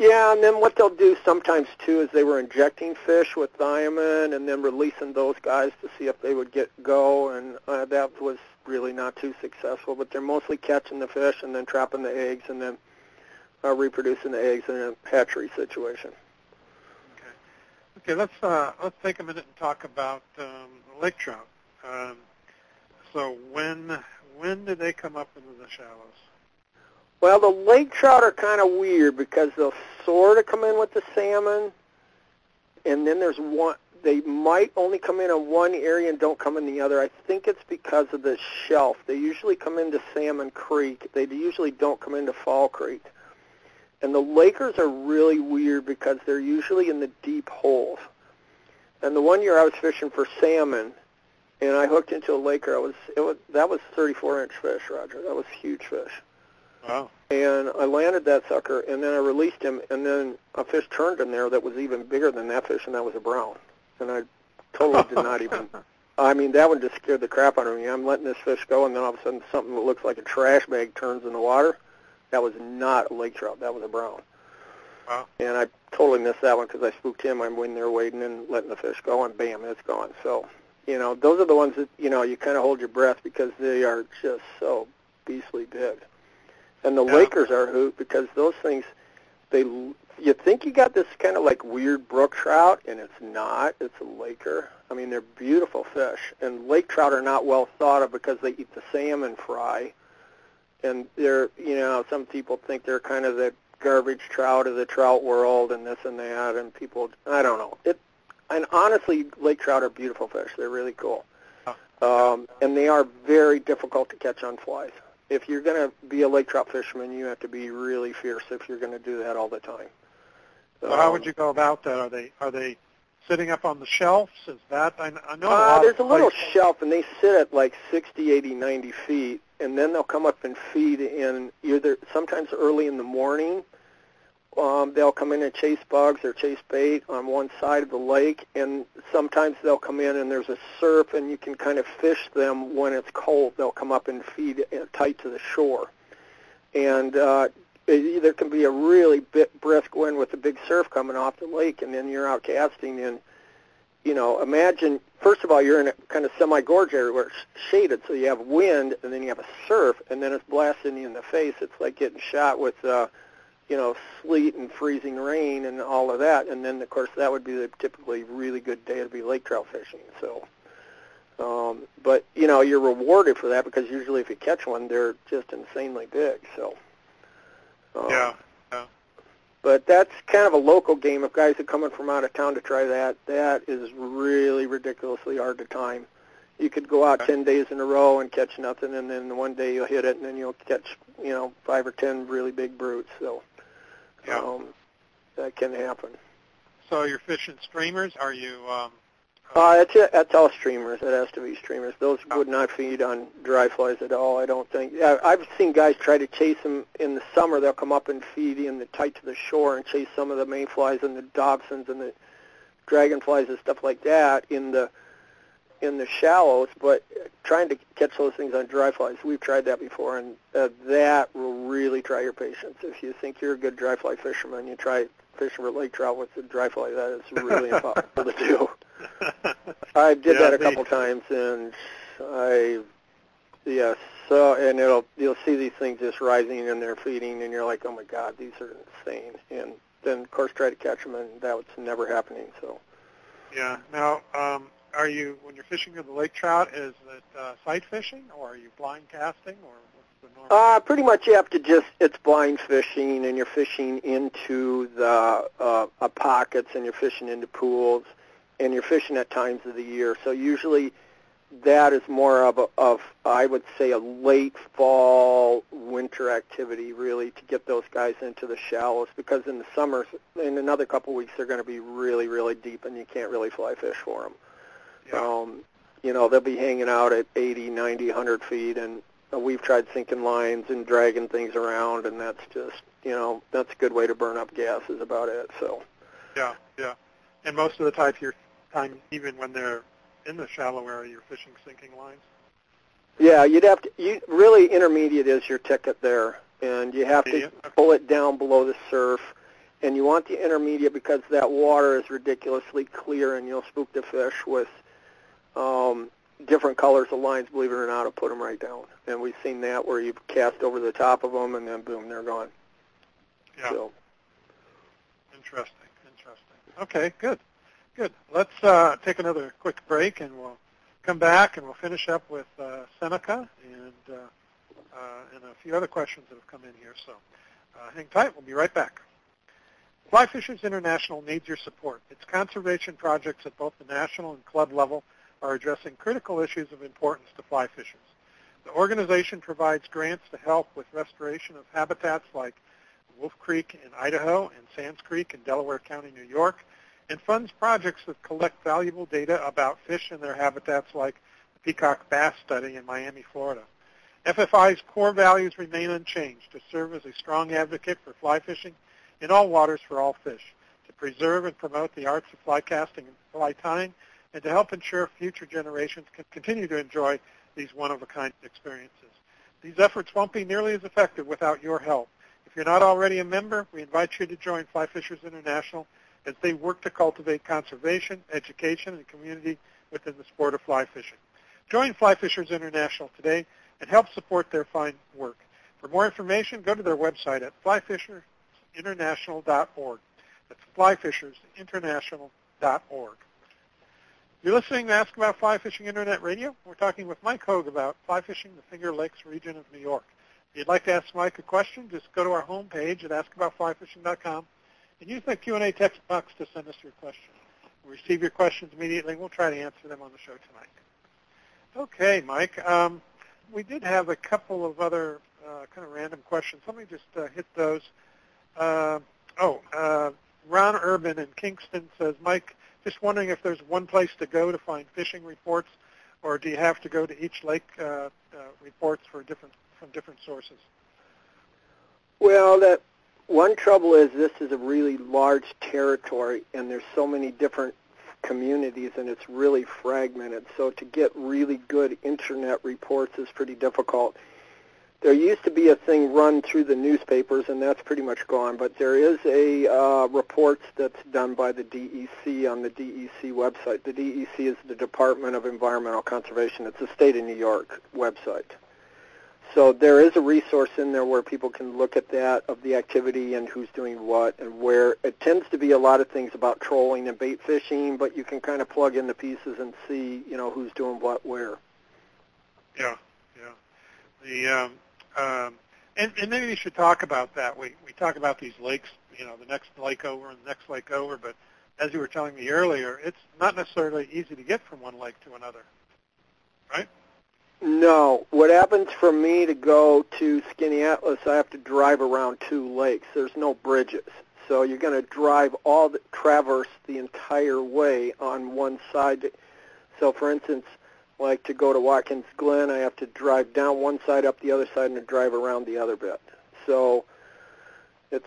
Yeah, and then what they'll do sometimes too is they were injecting fish with thiamine and then releasing those guys to see if they would get go, and uh, that was really not too successful. But they're mostly catching the fish and then trapping the eggs and then uh, reproducing the eggs in a hatchery situation. Okay, okay let's uh, let's take a minute and talk about um, lake trout. Um, so when when do they come up into the shallows? Well, the lake trout are kind of weird because they'll sort of come in with the salmon, and then there's one. They might only come in on one area and don't come in the other. I think it's because of the shelf. They usually come into Salmon Creek. They usually don't come into Fall Creek. And the Lakers are really weird because they're usually in the deep holes. And the one year I was fishing for salmon, and I hooked into a Laker. I was it was that was 34 inch fish, Roger. That was huge fish Wow. and I landed that sucker, and then I released him, and then a fish turned in there that was even bigger than that fish, and that was a brown. And I totally did not *laughs* even. I mean, that one just scared the crap out of me. I'm letting this fish go, and then all of a sudden, something that looks like a trash bag turns in the water. That was not a lake trout. That was a brown. Wow. And I totally missed that one because I spooked him. I'm in there waiting and letting the fish go, and bam, it's gone. So, you know, those are the ones that you know you kind of hold your breath because they are just so beastly big. And the Yeah. Lakers are hoot because those things, they you think you got this kind of like weird brook trout, and it's not. It's a Laker. I mean, they're beautiful fish, and lake trout are not well thought of because they eat the salmon fry, and they're you know some people think they're kind of the garbage trout of the trout world and this and that, and people, I don't know. It, and honestly, lake trout are beautiful fish. They're really cool. Um, and they are very difficult to catch on flies. If you're going to be a lake trout fisherman, you have to be really fierce if you're going to do that all the time. So um, how would you go about that? Are they are they sitting up on the shelves? Is that I, I know? Uh, a there's a little shelf, and they sit at like 60, 80, 90 feet, and then they'll come up and feed in either sometimes early in the morning um, they'll come in and chase bugs or chase bait on one side of the lake, and sometimes they'll come in and there's a surf, and you can kind of fish them when it's cold. They'll come up and feed uh, tight to the shore, and uh, it, there can be a really bit brisk wind with a big surf coming off the lake, and then you're out casting, and you know, imagine first of all you're in a kind of semi-gorge area where it's shaded, so you have wind, and then you have a surf, and then it's blasting you in the face. It's like getting shot with. Uh, you know, sleet and freezing rain and all of that. And then, of course, that would be the typically really good day to be lake trout fishing. So, um, but you know, you're rewarded for that because usually if you catch one, they're just insanely big. So, um, yeah, yeah. But that's kind of a local game. If guys are coming from out of town to try that, that is really ridiculously hard to time. You could go out ten days in a row and catch nothing, and then one day you'll hit it, and then you'll catch, you know, five or ten really big brutes. So, yeah. Um, that can happen. So you're fishing streamers? Are you? Um, uh, it's that's all streamers. It has to be streamers. Those oh. would not feed on dry flies at all. I don't think. I've seen guys try to chase them in the summer. They'll come up and feed in the tight to the shore and chase some of the mayflies and the dobsons and the dragonflies and stuff like that in the in the shallows, but trying to catch those things on dry flies, we've tried that before, and uh, that will really try your patience. If you think you're a good dry fly fisherman, you try fishing for lake trout with a dry fly. That is really impossible to do. *laughs* I did yeah, that a couple times, and I, yeah, so and it'll you'll see these things just rising and they're feeding, and you're like, oh my god, these are insane. And then of course try to catch them, and that's never happening. So. Yeah. Now, um, are you when you're fishing for the lake trout? Is it uh, sight fishing, or are you blind casting, or what's the normal? Uh, pretty much you have to just it's blind fishing, and you're fishing into the uh, uh, pockets, and you're fishing into pools, and you're fishing at times of the year. So usually that is more of a, of I would say a late fall winter activity really to get those guys into the shallows because in the summer in another couple of weeks they're going to be really really deep and you can't really fly fish for them. Um, you know, they'll be hanging out at 80, 90, 100 feet, and uh, we've tried sinking lines and dragging things around, and that's just, you know, that's a good way to burn up gas is about it. So. Yeah, yeah. And most of the time, you're time even when they're in the shallow area, you're fishing sinking lines. Yeah, you'd have to. You really intermediate is your ticket there, and you have to yeah. pull it down below the surf. And you want the intermediate because that water is ridiculously clear, and you'll spook the fish with um, different colors of lines, believe it or not, to put them right down. And we've seen that where you cast over the top of them, and then boom, they're gone. Yeah. So. Interesting. Interesting. Okay. Good. Good. Let's uh, take another quick break, and we'll come back and we'll finish up with uh, Seneca and uh, uh, and a few other questions that have come in here. So uh, hang tight. We'll be right back. Fly Fishers International needs your support. Its conservation projects at both the national and club level are addressing critical issues of importance to fly fishers. The organization provides grants to help with restoration of habitats like Wolf Creek in Idaho and Sands Creek in Delaware County, New York, and funds projects that collect valuable data about fish and their habitats like the Peacock Bass Study in Miami, Florida. FFI's core values remain unchanged to serve as a strong advocate for fly fishing in all waters for all fish, to preserve and promote the arts of fly casting and fly tying, and to help ensure future generations can continue to enjoy these one-of-a-kind experiences. These efforts won't be nearly as effective without your help. If you're not already a member, we invite you to join Fly Fishers International as they work to cultivate conservation, education, and community within the sport of fly fishing. Join Fly Fishers International today and help support their fine work. For more information, go to their website at flyfishersinternational.org. That's flyfishersinternational.org. You're listening to Ask About Fly Fishing Internet Radio. We're talking with Mike Hogue about fly fishing the Finger Lakes region of New York. If you'd like to ask Mike a question, just go to our homepage at askaboutflyfishing.com and use the Q&A text box to send us your question. We'll receive your questions immediately, and we'll try to answer them on the show tonight. Okay, Mike. Um, we did have a couple of other uh, kind of random questions. Let me just uh, hit those. Uh, oh, uh, Ron Urban in Kingston says, Mike, just wondering if there's one place to go to find fishing reports, or do you have to go to each lake uh, uh, reports for different from different sources? Well, that one trouble is this is a really large territory, and there's so many different communities, and it's really fragmented. So to get really good internet reports is pretty difficult. There used to be a thing run through the newspapers, and that's pretty much gone. But there is a uh, that's done by the DEC on the DEC website. The DEC is the Department of Environmental Conservation. It's a state of New York website. So there is a resource in there where people can look at that of the activity and who's doing what and where. It tends to be a lot of things about trolling and bait fishing, but you can kind of plug in the pieces and see, you know, who's doing what where. Yeah, yeah. The um, um, and, and maybe we should talk about that. We we talk about these lakes, you know, the next lake over and the next lake over, but as you were telling me earlier, it's not necessarily easy to get from one lake to another, right? No. What happens for me to go to Skaneateles, I have to drive around two lakes. There's no bridges. So you're going to drive all the, traverse the entire way on one side. So for instance, like to go to Watkins Glen, I have to drive down one side, up the other side, and drive around the other bit. So it's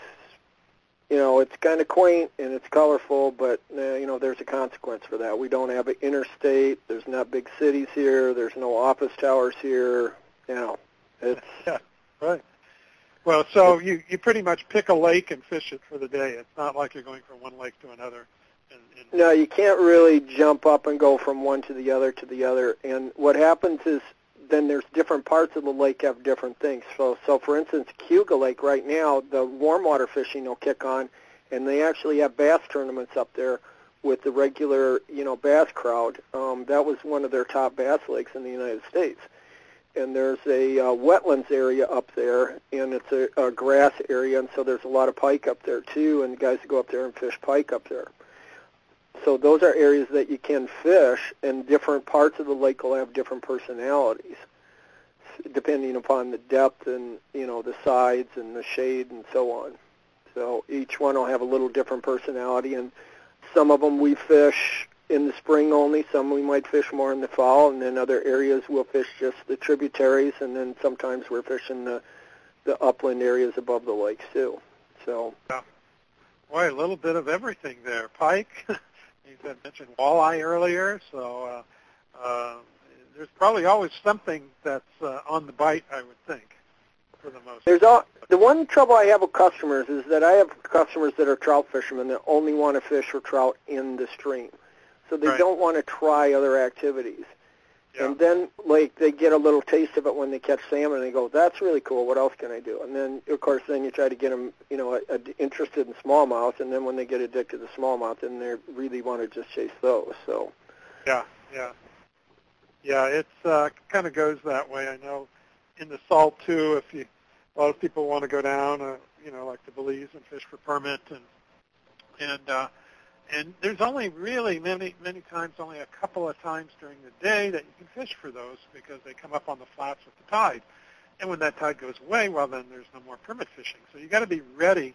you know, it's kind of quaint and it's colorful, but uh, you know, there's a consequence for that. We don't have an interstate. There's not big cities here. There's no office towers here. You know, it's *laughs* yeah, right. Well, so you you pretty much pick a lake and fish it for the day. It's not like you're going from one lake to another. And, and no, you can't really jump up and go from one to the other to the other. And what happens is then there's different parts of the lake have different things. So, so for instance, Cayuga Lake right now, the warm water fishing will kick on, and they actually have bass tournaments up there with the regular, you know, bass crowd. Um, that was one of their top bass lakes in the United States. And there's a uh, wetlands area up there, and it's a, a grass area, and so there's a lot of pike up there too, and guys go up there and fish pike up there. So those are areas that you can fish, and different parts of the lake will have different personalities, depending upon the depth and you know the sides and the shade and so on. So each one will have a little different personality, and some of them we fish in the spring only. Some we might fish more in the fall, and then other areas we'll fish just the tributaries, and then sometimes we're fishing the the upland areas above the lakes too. So. Yeah. Boy, a little bit of everything there. Pike, *laughs* Had mentioned walleye earlier, so uh, uh, there's probably always something that's uh, on the bite, I would think, for the most. There's all, the one trouble I have with customers is that I have customers that are trout fishermen that only want to fish for trout in the stream, so they right. don't want to try other activities. Yeah. And then, like, they get a little taste of it when they catch salmon, and they go, "That's really cool. What else can I do?" And then, of course, then you try to get them, you know, a, a, interested in smallmouth, and then when they get addicted to smallmouth, then they really want to just chase those. So. Yeah, yeah, yeah. It's uh, kind of goes that way. I know in the salt too. If you, a lot of people want to go down, uh, you know, like the Belize and fish for permit, and and uh, and there's only really many, many times, only a couple of times during the day that you can fish for those because they come up on the flats with the tide. And when that tide goes away, well, then there's no more permit fishing. So you got to be ready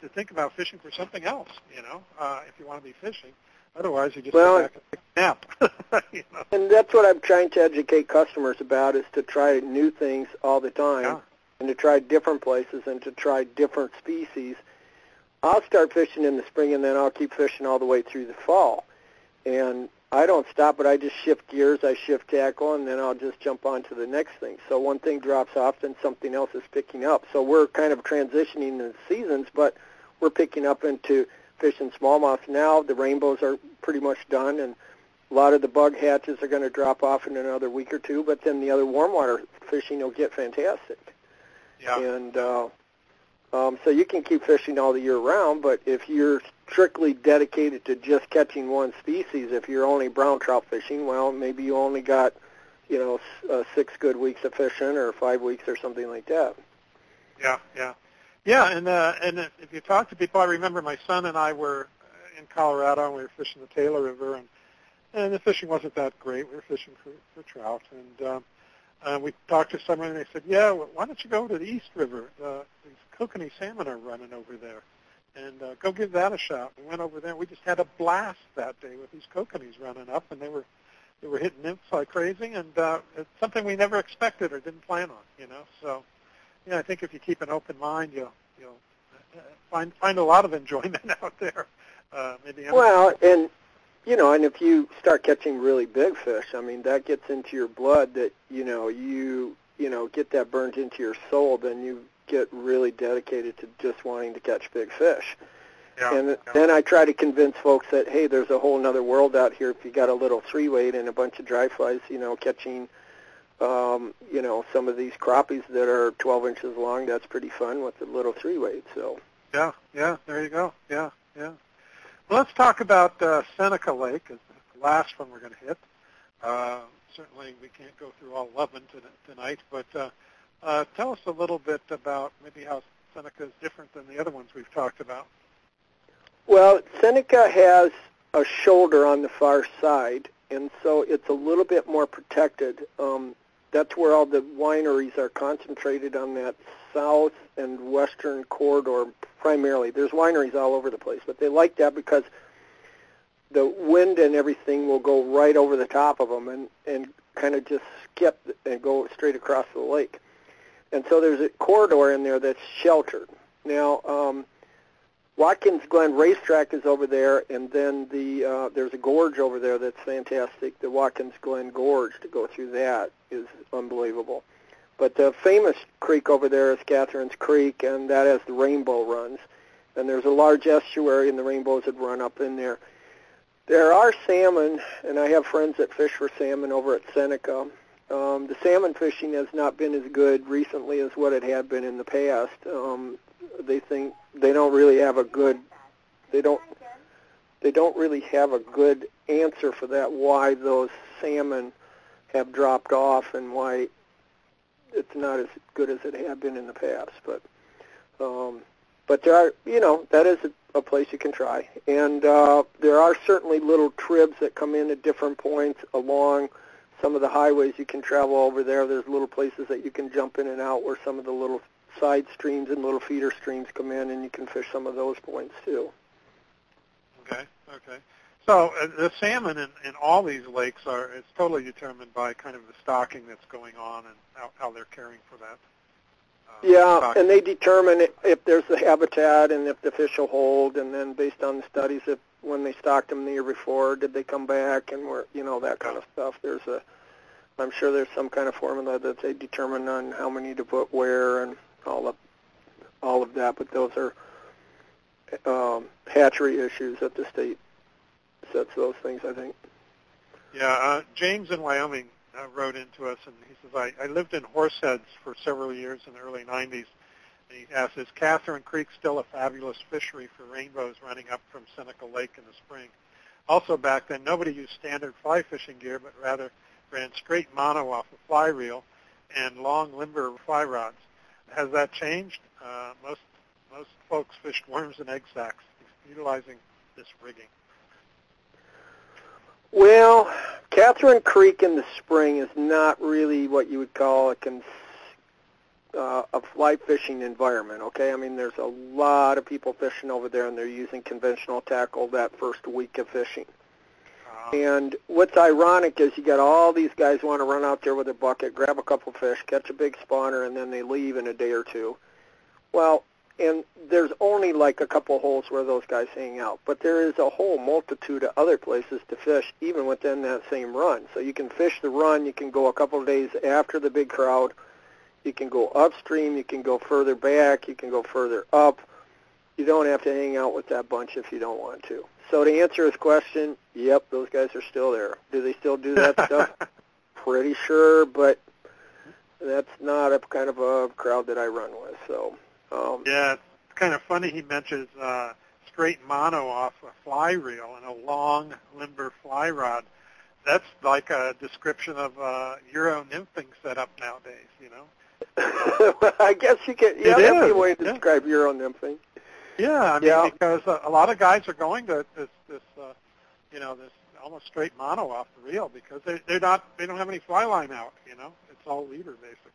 to think about fishing for something else, you know, uh, if you want to be fishing. Otherwise, you just well, go back and a nap. *laughs* you know? And that's what I'm trying to educate customers about is to try new things all the time yeah. and to try different places and to try different species I'll start fishing in the spring and then I'll keep fishing all the way through the fall. And I don't stop, but I just shift gears, I shift tackle, and then I'll just jump on to the next thing. So one thing drops off, then something else is picking up. So we're kind of transitioning the seasons, but we're picking up into fishing smallmouth now. The rainbows are pretty much done, and a lot of the bug hatches are going to drop off in another week or two, but then the other warm water fishing will get fantastic. Yeah. And uh, um, so you can keep fishing all the year round, but if you're strictly dedicated to just catching one species, if you're only brown trout fishing, well, maybe you only got, you know, uh, six good weeks of fishing or five weeks or something like that. Yeah, yeah, yeah. And uh, and if you talk to people, I remember my son and I were in Colorado and we were fishing the Taylor River, and and the fishing wasn't that great. We were fishing for, for trout, and um, uh, we talked to someone, and they said, "Yeah, why don't you go to the East River? Uh, kokanee salmon are running over there, and uh, go give that a shot." We went over there. We just had a blast that day with these kokanees running up, and they were they were hitting nymphs like crazy, and uh, it's something we never expected or didn't plan on. You know, so yeah, I think if you keep an open mind, you'll you'll uh, find find a lot of enjoyment *laughs* out there. Uh, maybe well, and you know, and if you start catching really big fish, I mean, that gets into your blood. That you know, you you know, get that burned into your soul. Then you get really dedicated to just wanting to catch big fish. Yeah, and yeah. then I try to convince folks that hey, there's a whole other world out here. If you got a little three weight and a bunch of dry flies, you know, catching, um, you know, some of these crappies that are 12 inches long, that's pretty fun with the little three weight. So. Yeah, yeah, there you go. Yeah, yeah. Well, let's talk about uh, Seneca Lake, the last one we're going to hit. Uh, certainly, we can't go through all 11 tonight, but uh, uh, tell us a little bit about maybe how Seneca is different than the other ones we've talked about. Well, Seneca has a shoulder on the far side, and so it's a little bit more protected. Um, that's where all the wineries are concentrated on that south and western corridor primarily. There's wineries all over the place, but they like that because the wind and everything will go right over the top of them and and kind of just skip and go straight across the lake. And so there's a corridor in there that's sheltered. Now, um, Watkins Glen Racetrack is over there, and then the uh, there's a gorge over there that's fantastic. The Watkins Glen Gorge to go through that is unbelievable. But the famous creek over there is Catharine's Creek, and that has the rainbow runs. And there's a large estuary, and the rainbows that run up in there. There are salmon, and I have friends that fish for salmon over at Seneca. Um, the salmon fishing has not been as good recently as what it had been in the past. Um, they think they don't really have a good they don't they don't really have a good answer for that why those salmon have dropped off and why it's not as good as it had been in the past but um but there are you know that is a, a place you can try and uh there are certainly little tribs that come in at different points along some of the highways you can travel over there there's little places that you can jump in and out where some of the little side streams and little feeder streams come in, and you can fish some of those points too. Okay, okay. So uh, the salmon in, in all these lakes are it's totally determined by kind of the stocking that's going on and how, how they're caring for that. Uh, yeah, stocking. and they determine if there's the habitat and if the fish will hold, and then based on the studies, if when they stocked them the year before, did they come back, and where you know that kind of stuff. There's a, I'm sure there's some kind of formula that they determine on how many to put where and all of all of that. But those are um, hatchery issues that the state sets those things. I think. Yeah, uh, James in Wyoming uh, wrote into us, and he says, I, I lived in Horseheads for several years in the early 90s. He asks, is Catharine Creek still a fabulous fishery for rainbows running up from Seneca Lake in the spring? Also back then, nobody used standard fly fishing gear, but rather ran straight mono off a fly reel and long limber fly rods has that changed? Uh, most most folks fished worms and egg sacs, utilizing this rigging. Well, Catharine Creek in the spring is not really what you would call a uh, a fly fishing environment. Okay, I mean there's a lot of people fishing over there, and they're using conventional tackle that first week of fishing. And what's ironic is you got all these guys want to run out there with a bucket, grab a couple fish, catch a big spawner, and then they leave in a day or two. Well, and there's only like a couple holes where those guys hang out, but there is a whole multitude of other places to fish even within that same run. So you can fish the run, you can go a couple of days after the big crowd, you can go upstream, you can go further back, you can go further up. You don't have to hang out with that bunch if you don't want to. So to answer his question, yep, those guys are still there. Do they still do that *laughs* stuff? Pretty sure, but that's not a kind of a crowd that I run with. So um, yeah, it's kind of funny. He mentions uh, straight mono off a fly reel and a long limber fly rod. that's like a description of uh, Euro nymphing setup nowadays. You know. Well, *laughs* I guess you can. Yeah, that's is, a way to yeah. describe Euro nymphing. Yeah, I mean Yeah. because uh, a lot of guys are going to this this uh, you know this almost straight mono off the reel because they they're not they don't have any fly line out. You know, it's all leader basically.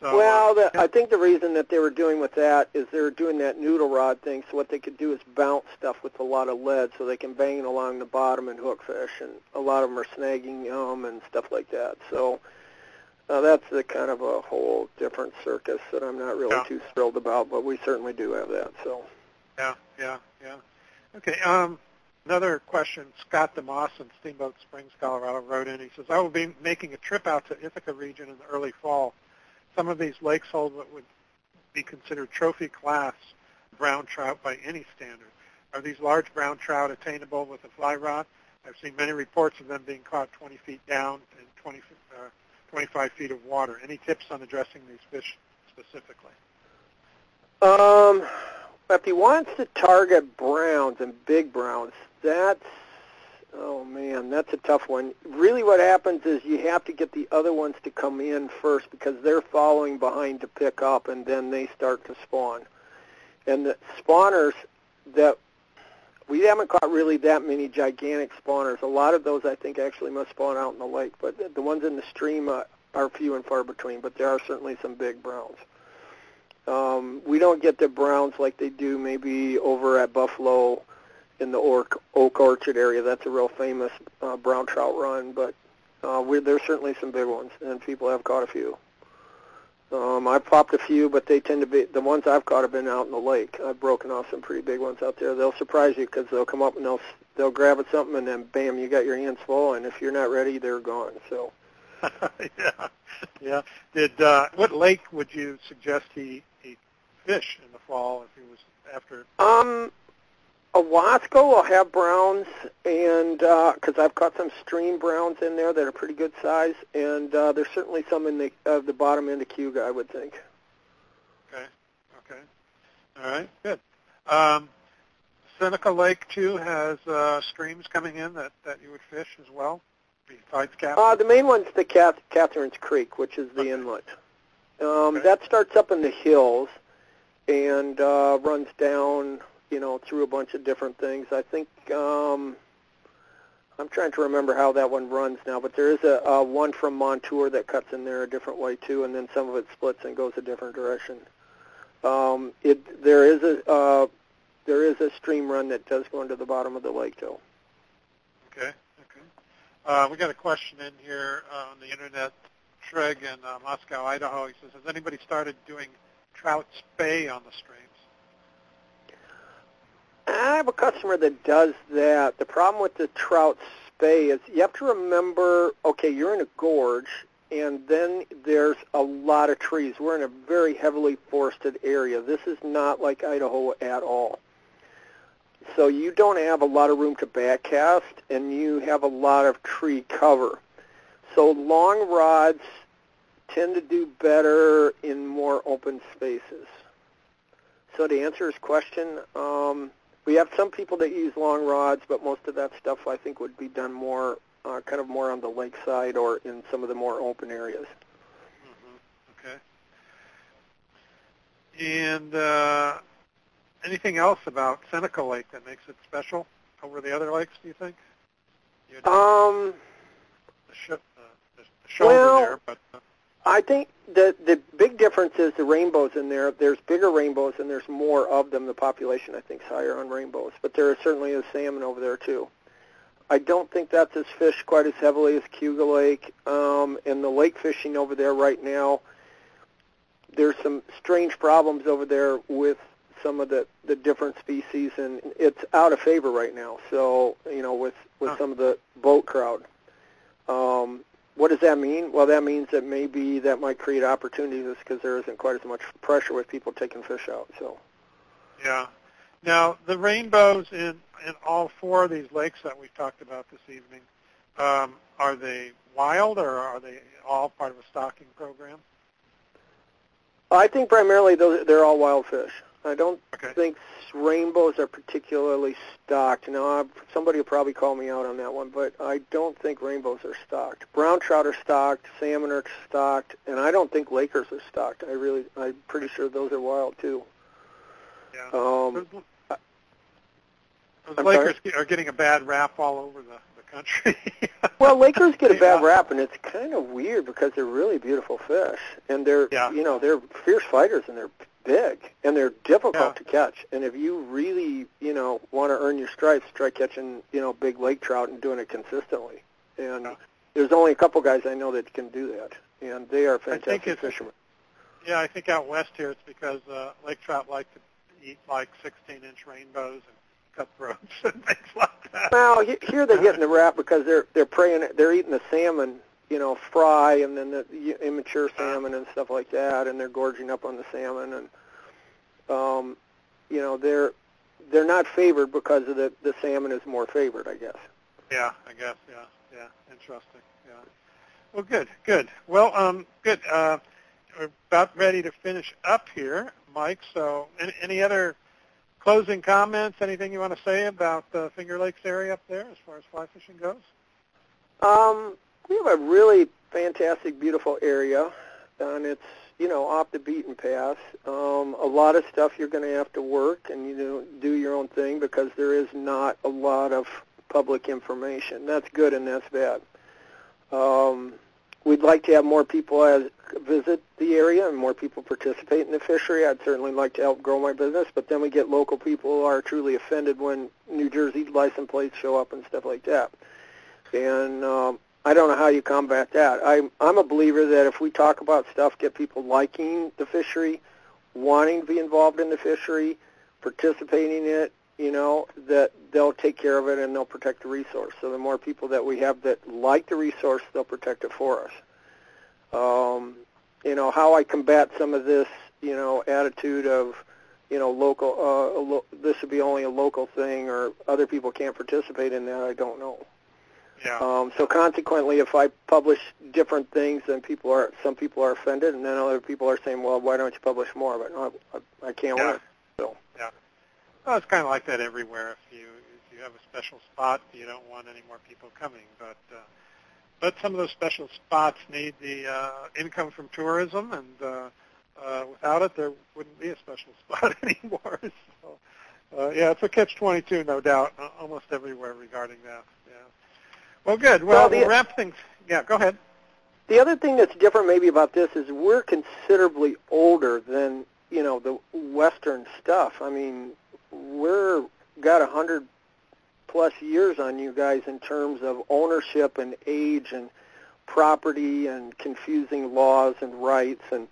So, well, uh, the, yeah. I think the reason that they were doing with that is they were doing that noodle rod thing. So what they could do is bounce stuff with a lot of lead, so they can bang it along the bottom and hook fish. And a lot of them are snagging them and stuff like that. So uh, that's the kind of a whole different circus that I'm not really Yeah. too thrilled about. But we certainly do have that. So Yeah, yeah, yeah. Okay. Um, another question. Scott DeMoss in Steamboat Springs, Colorado, wrote in. He says, "I will be making a trip out to Ithaca region in the early fall. Some of these lakes hold what would be considered trophy class brown trout by any standard. Are these large brown trout attainable with a fly rod? I've seen many reports of them being caught 20 feet down in 20, uh, 25 feet of water. Any tips on addressing these fish specifically?" Um, if he wants to target browns and big browns, that's oh man, that's a tough one. Really, what happens is you have to get the other ones to come in first because they're following behind to pick up, and then they start to spawn. And the spawners that we haven't caught really that many gigantic spawners. A lot of those I think actually must spawn out in the lake, but the- ones in the stream uh, are few and far between. But there are certainly some big browns. Um, we don't get the browns like they do maybe over at Buffalo in the Oak, Oak Orchard area. That's a real famous uh, brown trout run, but uh, we, there's certainly some big ones, and people have caught a few. Um, I've popped a few, but they tend to be the ones I've caught have been out in the lake. I've broken off some pretty big ones out there. They'll surprise you because they'll come up and they'll they'll grab at something, and then bam, you got your hands full, and if you're not ready, they're gone. So. *laughs* yeah, yeah. Did uh, what lake would you suggest he he fish in the fall if he was after? Um, Owasco will have browns, and because I've caught some stream browns in there that are pretty good size, and uh, there's certainly some in the uh, the bottom end of Cayuga, I would think. Okay, okay, all right, good. Um, Seneca Lake too has uh, streams coming in that that you would fish as well, besides Cap. Uh, the main one's the Cath- Catharine's Creek, which is the Okay. inlet. Um, Okay. That starts up in the hills and uh, runs down, you know, through a bunch of different things. I think um, I'm trying to remember how that one runs now, but there is a, a one from Montour that cuts in there a different way too, and then some of it splits and goes a different direction. Um, it there is a uh, there is a stream run that does go into the bottom of the lake though. Okay, okay. Uh, we got a question in here uh, on the internet. Treg in uh, Moscow, Idaho. He says, "Has anybody started doing trout spey on the streams?" I have a customer that does that. The problem with the trout spey is you have to remember, okay, you're in a gorge, and then there's a lot of trees. We're in a very heavily forested area. This is not like Idaho at all. So you don't have a lot of room to backcast, and you have a lot of tree cover. So long rods tend to do better in more open spaces. So to answer his question, um, we have some people that use long rods, but most of that stuff I think would be done more, uh, kind of more on the lakeside or in some of the more open areas. hmm Okay. And uh, anything else about Seneca Lake that makes it special over the other lakes? Do you think? You Um, the, sh- uh, the, the shoulder well, there, but uh, I think the the big difference is the rainbows in there. There's bigger rainbows and there's more of them. The population I think is higher on rainbows, but there certainly is salmon over there too. I don't think that's as fished quite as heavily as Cayuga Lake. Um, and the lake fishing over there right now, there's some strange problems over there with some of the, the different species, and it's out of favor right now. So, you know, with, with Huh. some of the boat crowd. Um, what does that mean? Well, that means that maybe that might create opportunities because there isn't quite as much pressure with people taking fish out. So, yeah. Now the rainbows in in all four of these lakes that we've talked about this evening, um, are they wild or are they all part of a stocking program? I think primarily those they're all wild fish. I don't Okay. think rainbows are particularly stocked. Now, somebody will probably call me out on that one, but I don't think rainbows are stocked. Brown trout are stocked, salmon are stocked, and I don't think Lakers are stocked. I really, I'm pretty sure those are wild too. Yeah. Um, Those- Those I'm Lakers are getting a bad rap all over the, the country. *laughs* well, Lakers get a bad Yeah. rap, and it's kind of weird because they're really beautiful fish, and they're, Yeah. you know, they're fierce fighters, and they're big, and they're difficult Yeah. to catch. And if you really, you know, want to earn your stripes, try catching, you know, big lake trout and doing it consistently. And Yeah. there's only a couple guys I know that can do that, and they are fantastic fishermen. Yeah, I think out west here it's because uh, lake trout like to eat like 16-inch rainbows and cutthroats *laughs* and things like that. Well, here they're getting the rap because they're they're preying, they're eating the salmon, you know, fry, and then the immature salmon and stuff like that, and they're gorging up on the salmon, and um, you know, they're they're not favored because of the the salmon is more favored, I guess. Yeah, I guess. Yeah, yeah. Interesting. Yeah. Well, good, good. Well, um, good. Uh, we're about ready to finish up here, Mike. So, any, any other closing comments? Anything you want to say about the Finger Lakes area up there as far as fly fishing goes? Um, we have a really fantastic, beautiful area, and it's you know off the beaten path. Um, a lot of stuff you're going to have to work and you know do your own thing because there is not a lot of public information. That's good and that's bad. Um, we'd like to have more people as visit the area and more people participate in the fishery. I'd certainly like to help grow my business, but then we get local people who are truly offended when New Jersey license plates show up and stuff like that and um, I don't know how you combat that. I'm I'm a believer that if we talk about stuff, get people liking the fishery, wanting to be involved in the fishery, participating in it, you know, that they'll take care of it and they'll protect the resource. So the more people that we have that like the resource, they'll protect it for us. Um, you know how I combat some of this, you know, attitude of you know, local. Uh, lo- this would be only a local thing, or other people can't participate in that. I don't know. Yeah. Um, so consequently, if I publish different things, then people are some people are offended, and then other people are saying, "Well, why don't you publish more?" But no, I, I can't Yeah. win. So Well, it's kind of like that everywhere. If you if you have a special spot, you don't want any more people coming. But uh, but some of those special spots need the uh, income from tourism, and uh, uh, without it, there wouldn't be a special *laughs* spot anymore. so uh, yeah, it's a catch-22, no doubt, uh, almost everywhere regarding that. Yeah. Well, good. Well, Well, the- we'll wrap things. Yeah, go ahead. the other thing that's different maybe about this is we're considerably older than you know the Western stuff. I mean, we're got a hundred plus years on you guys in terms of ownership and age and property and confusing laws and rights and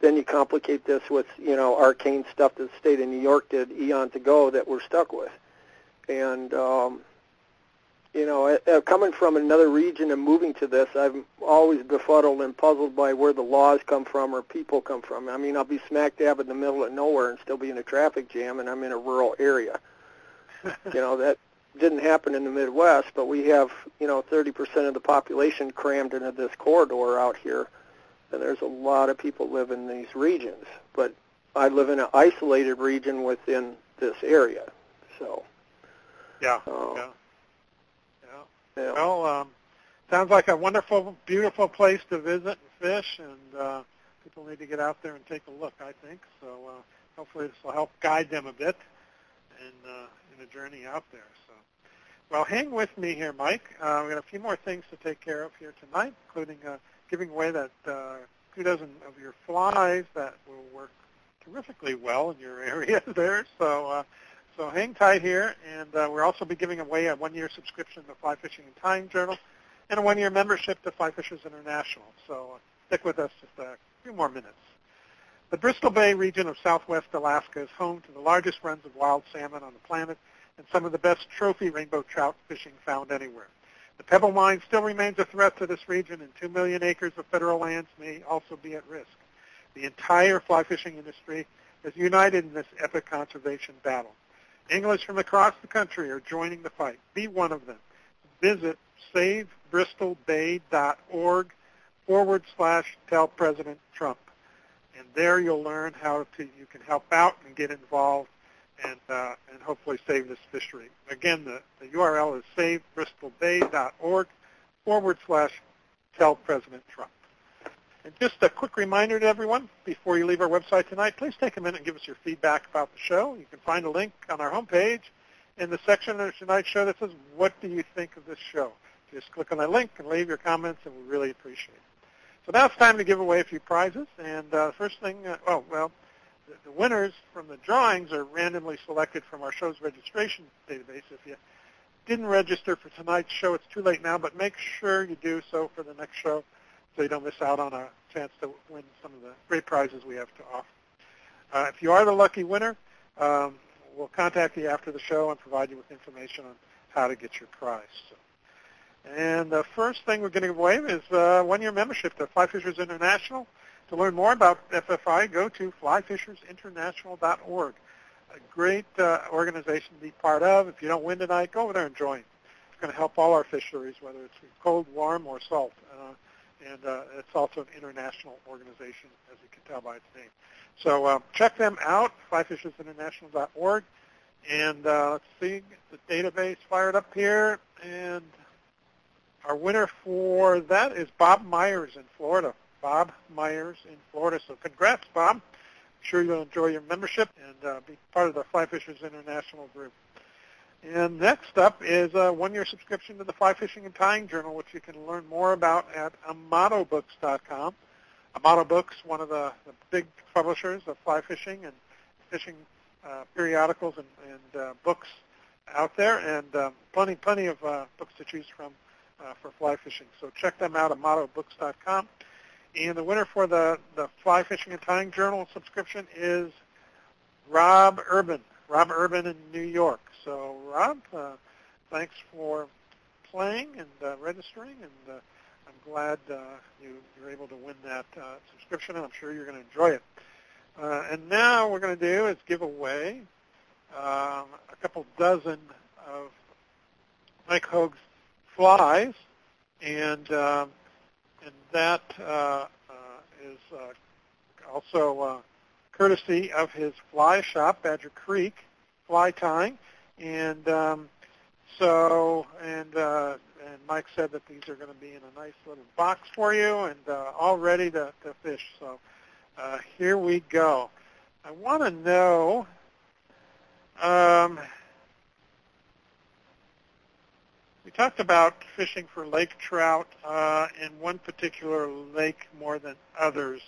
then you complicate this with you know arcane stuff that the state of New York did eons ago that we're stuck with and um you know uh, uh, coming from another region and moving to this I'm always befuddled and puzzled by where the laws come from or people come from I mean I'll be smack dab in the middle of nowhere and still be in a traffic jam and I'm in a rural area *laughs* you know that didn't happen in the Midwest, but we have you know 30% of the population crammed into this corridor out here, and there's a lot of people live in these regions. But I live in an isolated region within this area, so Yeah. Oh. Yeah. Well, um, sounds like a wonderful, beautiful place to visit and fish, and uh, people need to get out there and take a look. I think so. Uh, hopefully, this will help guide them a bit in uh, in a journey out there. So, well, hang with me here, Mike. Uh, we got a few more things to take care of here tonight, including uh, giving away that uh, two dozen of your flies that will work terrifically well in your *laughs* area there. So. Uh, so hang tight here, and uh, we'll also be giving away a one-year subscription to Fly Fishing and Tying Journal and a one-year membership to Fly Fishers International. So uh, stick with us just a few more minutes. The Bristol Bay region of southwest Alaska is home to the largest runs of wild salmon on the planet and some of the best trophy rainbow trout fishing found anywhere. The Pebble Mine still remains a threat to this region, and 2 million acres of federal lands may also be at risk. The entire fly fishing industry is united in this epic conservation battle. Anglers from across the country are joining the fight. Be one of them. Visit savebristolbay.org forward slash tell President Trump. and there you'll learn how to you can help out and get involved and uh, and hopefully save this fishery. Again, the, the URL is savebristolbay.org forward slash tell President Trump. And just a quick reminder to everyone, before you leave our website tonight, please take a minute and give us your feedback about the show. You can find a link on our homepage in the section of tonight's show that says, what do you think of this show? Just click on that link and leave your comments, and we really appreciate it. So now it's time to give away a few prizes. And uh, first thing, uh, oh, well, the, the winners from the drawings are randomly selected from our show's registration database. If you didn't register for tonight's show, it's too late now, but make sure you do so for the next show so you don't miss out on a chance to win some of the great prizes we have to offer. Uh, if you are the lucky winner, um, we'll contact you after the show and provide you with information on how to get your prize. So. And the first thing we're going to give away is uh, one-year membership to Fly Fishers International. To learn more about FFI, go to flyfishersinternational.org. A great uh, organization to be part of. If you don't win tonight, go over there and join. It's going to help all our fisheries, whether it's cold, warm, or salt. Uh, and uh, it's also an international organization, as you can tell by its name. So uh, check them out, flyfishersinternational.org. And uh, let's see, the database fired up here. And our winner for that is Bob Myers in Florida. Bob Myers in Florida. So congrats, Bob. I'm sure you'll enjoy your membership and uh, be part of the Fly Fishers International group. And next up is a one-year subscription to the Fly Fishing and Tying Journal, which you can learn more about at AmatoBooks.com. Amato Books, one of the, the big publishers of fly fishing and fishing uh, periodicals and, and uh, books out there, and um, plenty, plenty of uh, books to choose from uh, for fly fishing. So check them out at. And the winner for the, the Fly Fishing and Tying Journal subscription is Rob Urban. Rob Urban in New York. So Rob, uh, thanks for playing and uh, registering, and uh, I'm glad uh, you, you're able to win that uh, subscription, and I'm sure you're going to enjoy it. Uh, and now what we're going to do is give away um, a couple dozen of Mike Hoag's flies, and um, and that is also courtesy of his fly shop, Badger Creek Fly Tying, and um, so and uh, and Mike said that these are going to be in a nice little box for you and uh, all ready to, to fish. So uh, here we go. I want to know. Um, we talked about fishing for lake trout uh, in one particular lake more than others.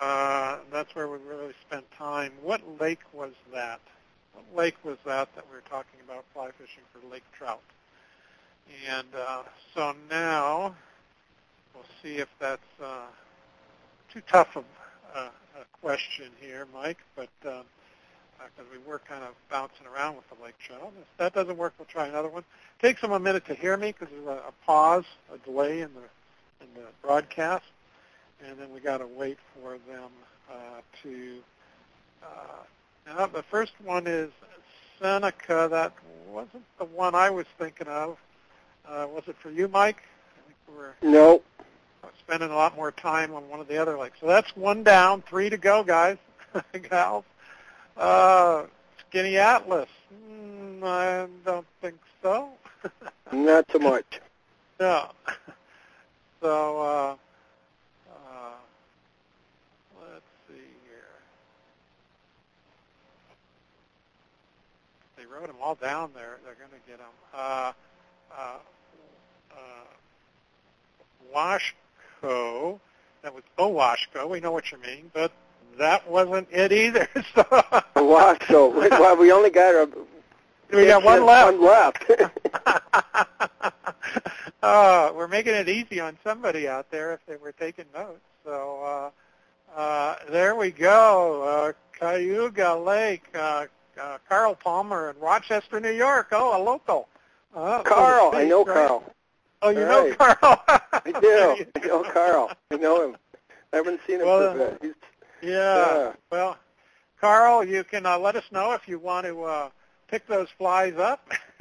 Uh, that's where we really spent time. What lake was that? What lake was that that we were talking about fly fishing for lake trout? And uh, so now we'll see if that's uh, too tough of uh, a question here, Mike, but because uh, we were kind of bouncing around with the lake trout. If that doesn't work, we'll try another one. Takes them a minute to hear me because there's a, a pause, a delay in the in the broadcast, and then we got to wait for them uh, to. Uh, the first one is Seneca. That wasn't the one I was thinking of. Uh, was it for you, Mike? I think were no. spending a lot more time on one of the other lakes. So that's one down, three to go, guys, *laughs* gals. Uh, Skaneateles. Mm, I don't think so. *laughs* Not so much. No. *laughs* So uh, uh, let's see here. They wrote them all down there. They're going to get them. Uh, uh, uh, Washco. That was Owashko. We know what you mean, but that wasn't it either. *laughs* so Owashko. well, we only got a. We got one left. One left. *laughs* *laughs* uh, we're making it easy on somebody out there if they were taking notes. So uh, uh, there we go. Uh, Cayuga Lake. Uh, uh, Carl Palmer in Rochester, New York. Oh, a local. Uh, Carl, I know right? Carl. Oh, you All know right. Carl. *laughs* I do. I know Carl. I know him. I haven't seen him Well, for a bit. He's, Yeah. Yeah. Well, Carl, you can uh, let us know if you want to uh, pick those flies up *laughs*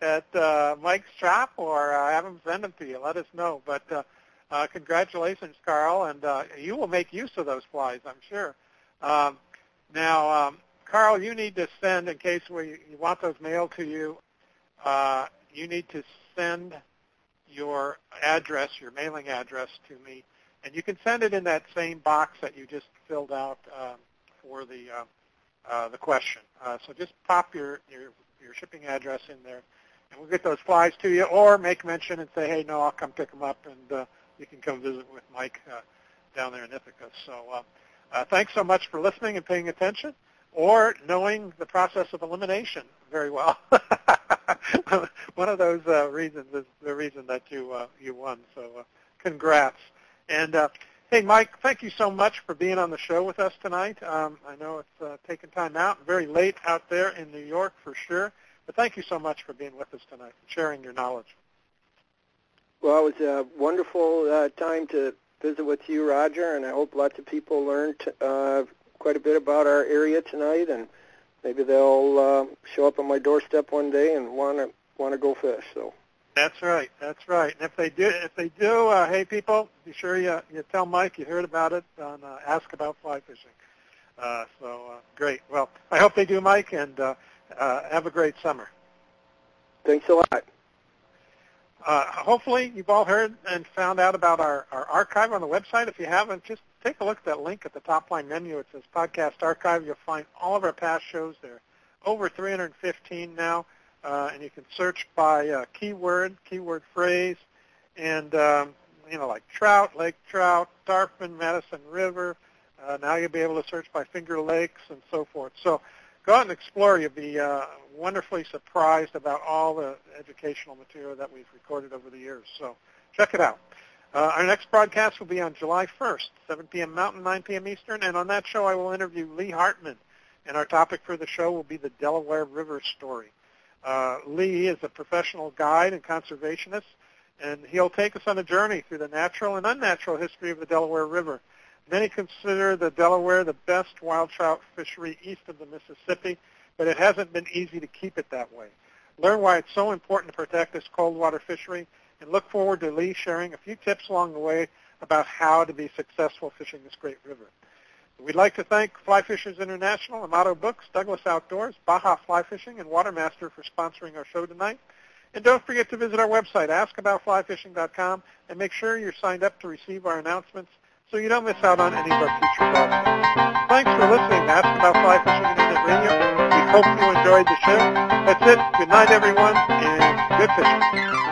at uh, Mike's shop or uh, have him send them to you. Let us know. But uh, Uh, congratulations, Carl, and uh, you will make use of those flies, I'm sure. Um, now, um, Carl, you need to send, in case we, you want those mailed to you, uh, you need to send your address, your mailing address to me, and you can send it in that same box that you just filled out um, for the uh, uh, the question. Uh, so just pop your, your your shipping address in there, and we'll get those flies to you, or make mention and say, hey, no, I'll come pick them up, and uh, you can come visit with Mike uh, down there in Ithaca. So uh, uh, thanks so much for listening and paying attention, or knowing the process of elimination very well. *laughs* One of those uh, reasons is the reason that you uh, you won. So uh, congrats. And uh, hey, Mike, thank you so much for being on the show with us tonight. Um, I know it's uh, taken time out, very late out there in New York for sure. But thank you so much for being with us tonight and sharing your knowledge. Well, it was a wonderful uh, time to visit with you, Roger, and I hope lots of people learned uh, quite a bit about our area tonight, and maybe they'll uh, show up on my doorstep one day and want to want to go fish. So. That's right. That's right. And if they do, if they do, uh, hey people, be sure you you tell Mike you heard about it on uh, Ask About Fly Fishing. Uh, so uh, great. Well, I hope they do, Mike, and uh, uh, have a great summer. Thanks a lot. Uh, hopefully you've all heard and found out about our, our archive on the website. If you haven't, just take a look at that link at the top line menu. It says Podcast Archive. You'll find all of our past shows there. Over 315 now, uh, and you can search by uh, keyword, keyword phrase, and um, you know like trout, lake trout, tarpon, Madison River. Uh, now you'll be able to search by Finger Lakes and so forth. So go out and explore. You'll be uh, wonderfully surprised about all the educational material that we've recorded over the years. So check it out. Uh, our next broadcast will be on July 1st, 7 p.m. Mountain, 9 p.m. Eastern, and on that show I will interview Lee Hartman, and our topic for the show will be the Delaware River story. Uh, Lee is a professional guide and conservationist, and he'll take us on a journey through the natural and unnatural history of the Delaware River. Many consider the Delaware the best wild trout fishery east of the Mississippi, but it hasn't been easy to keep it that way. Learn why it's so important to protect this cold water fishery, and look forward to Lee sharing a few tips along the way about how to be successful fishing this great river. We'd like to thank Fly Fishers International, Amato Books, Douglas Outdoors, Baja Fly Fishing, and Watermaster for sponsoring our show tonight. And don't forget to visit our website, askaboutflyfishing.com, and make sure you're signed up to receive our announcements so you don't miss out on any of our future broadcasts. Thanks for listening to Ask About Fly Fishing Internet Radio. We hope you enjoyed the show. That's it. Good night, everyone, and good fishing.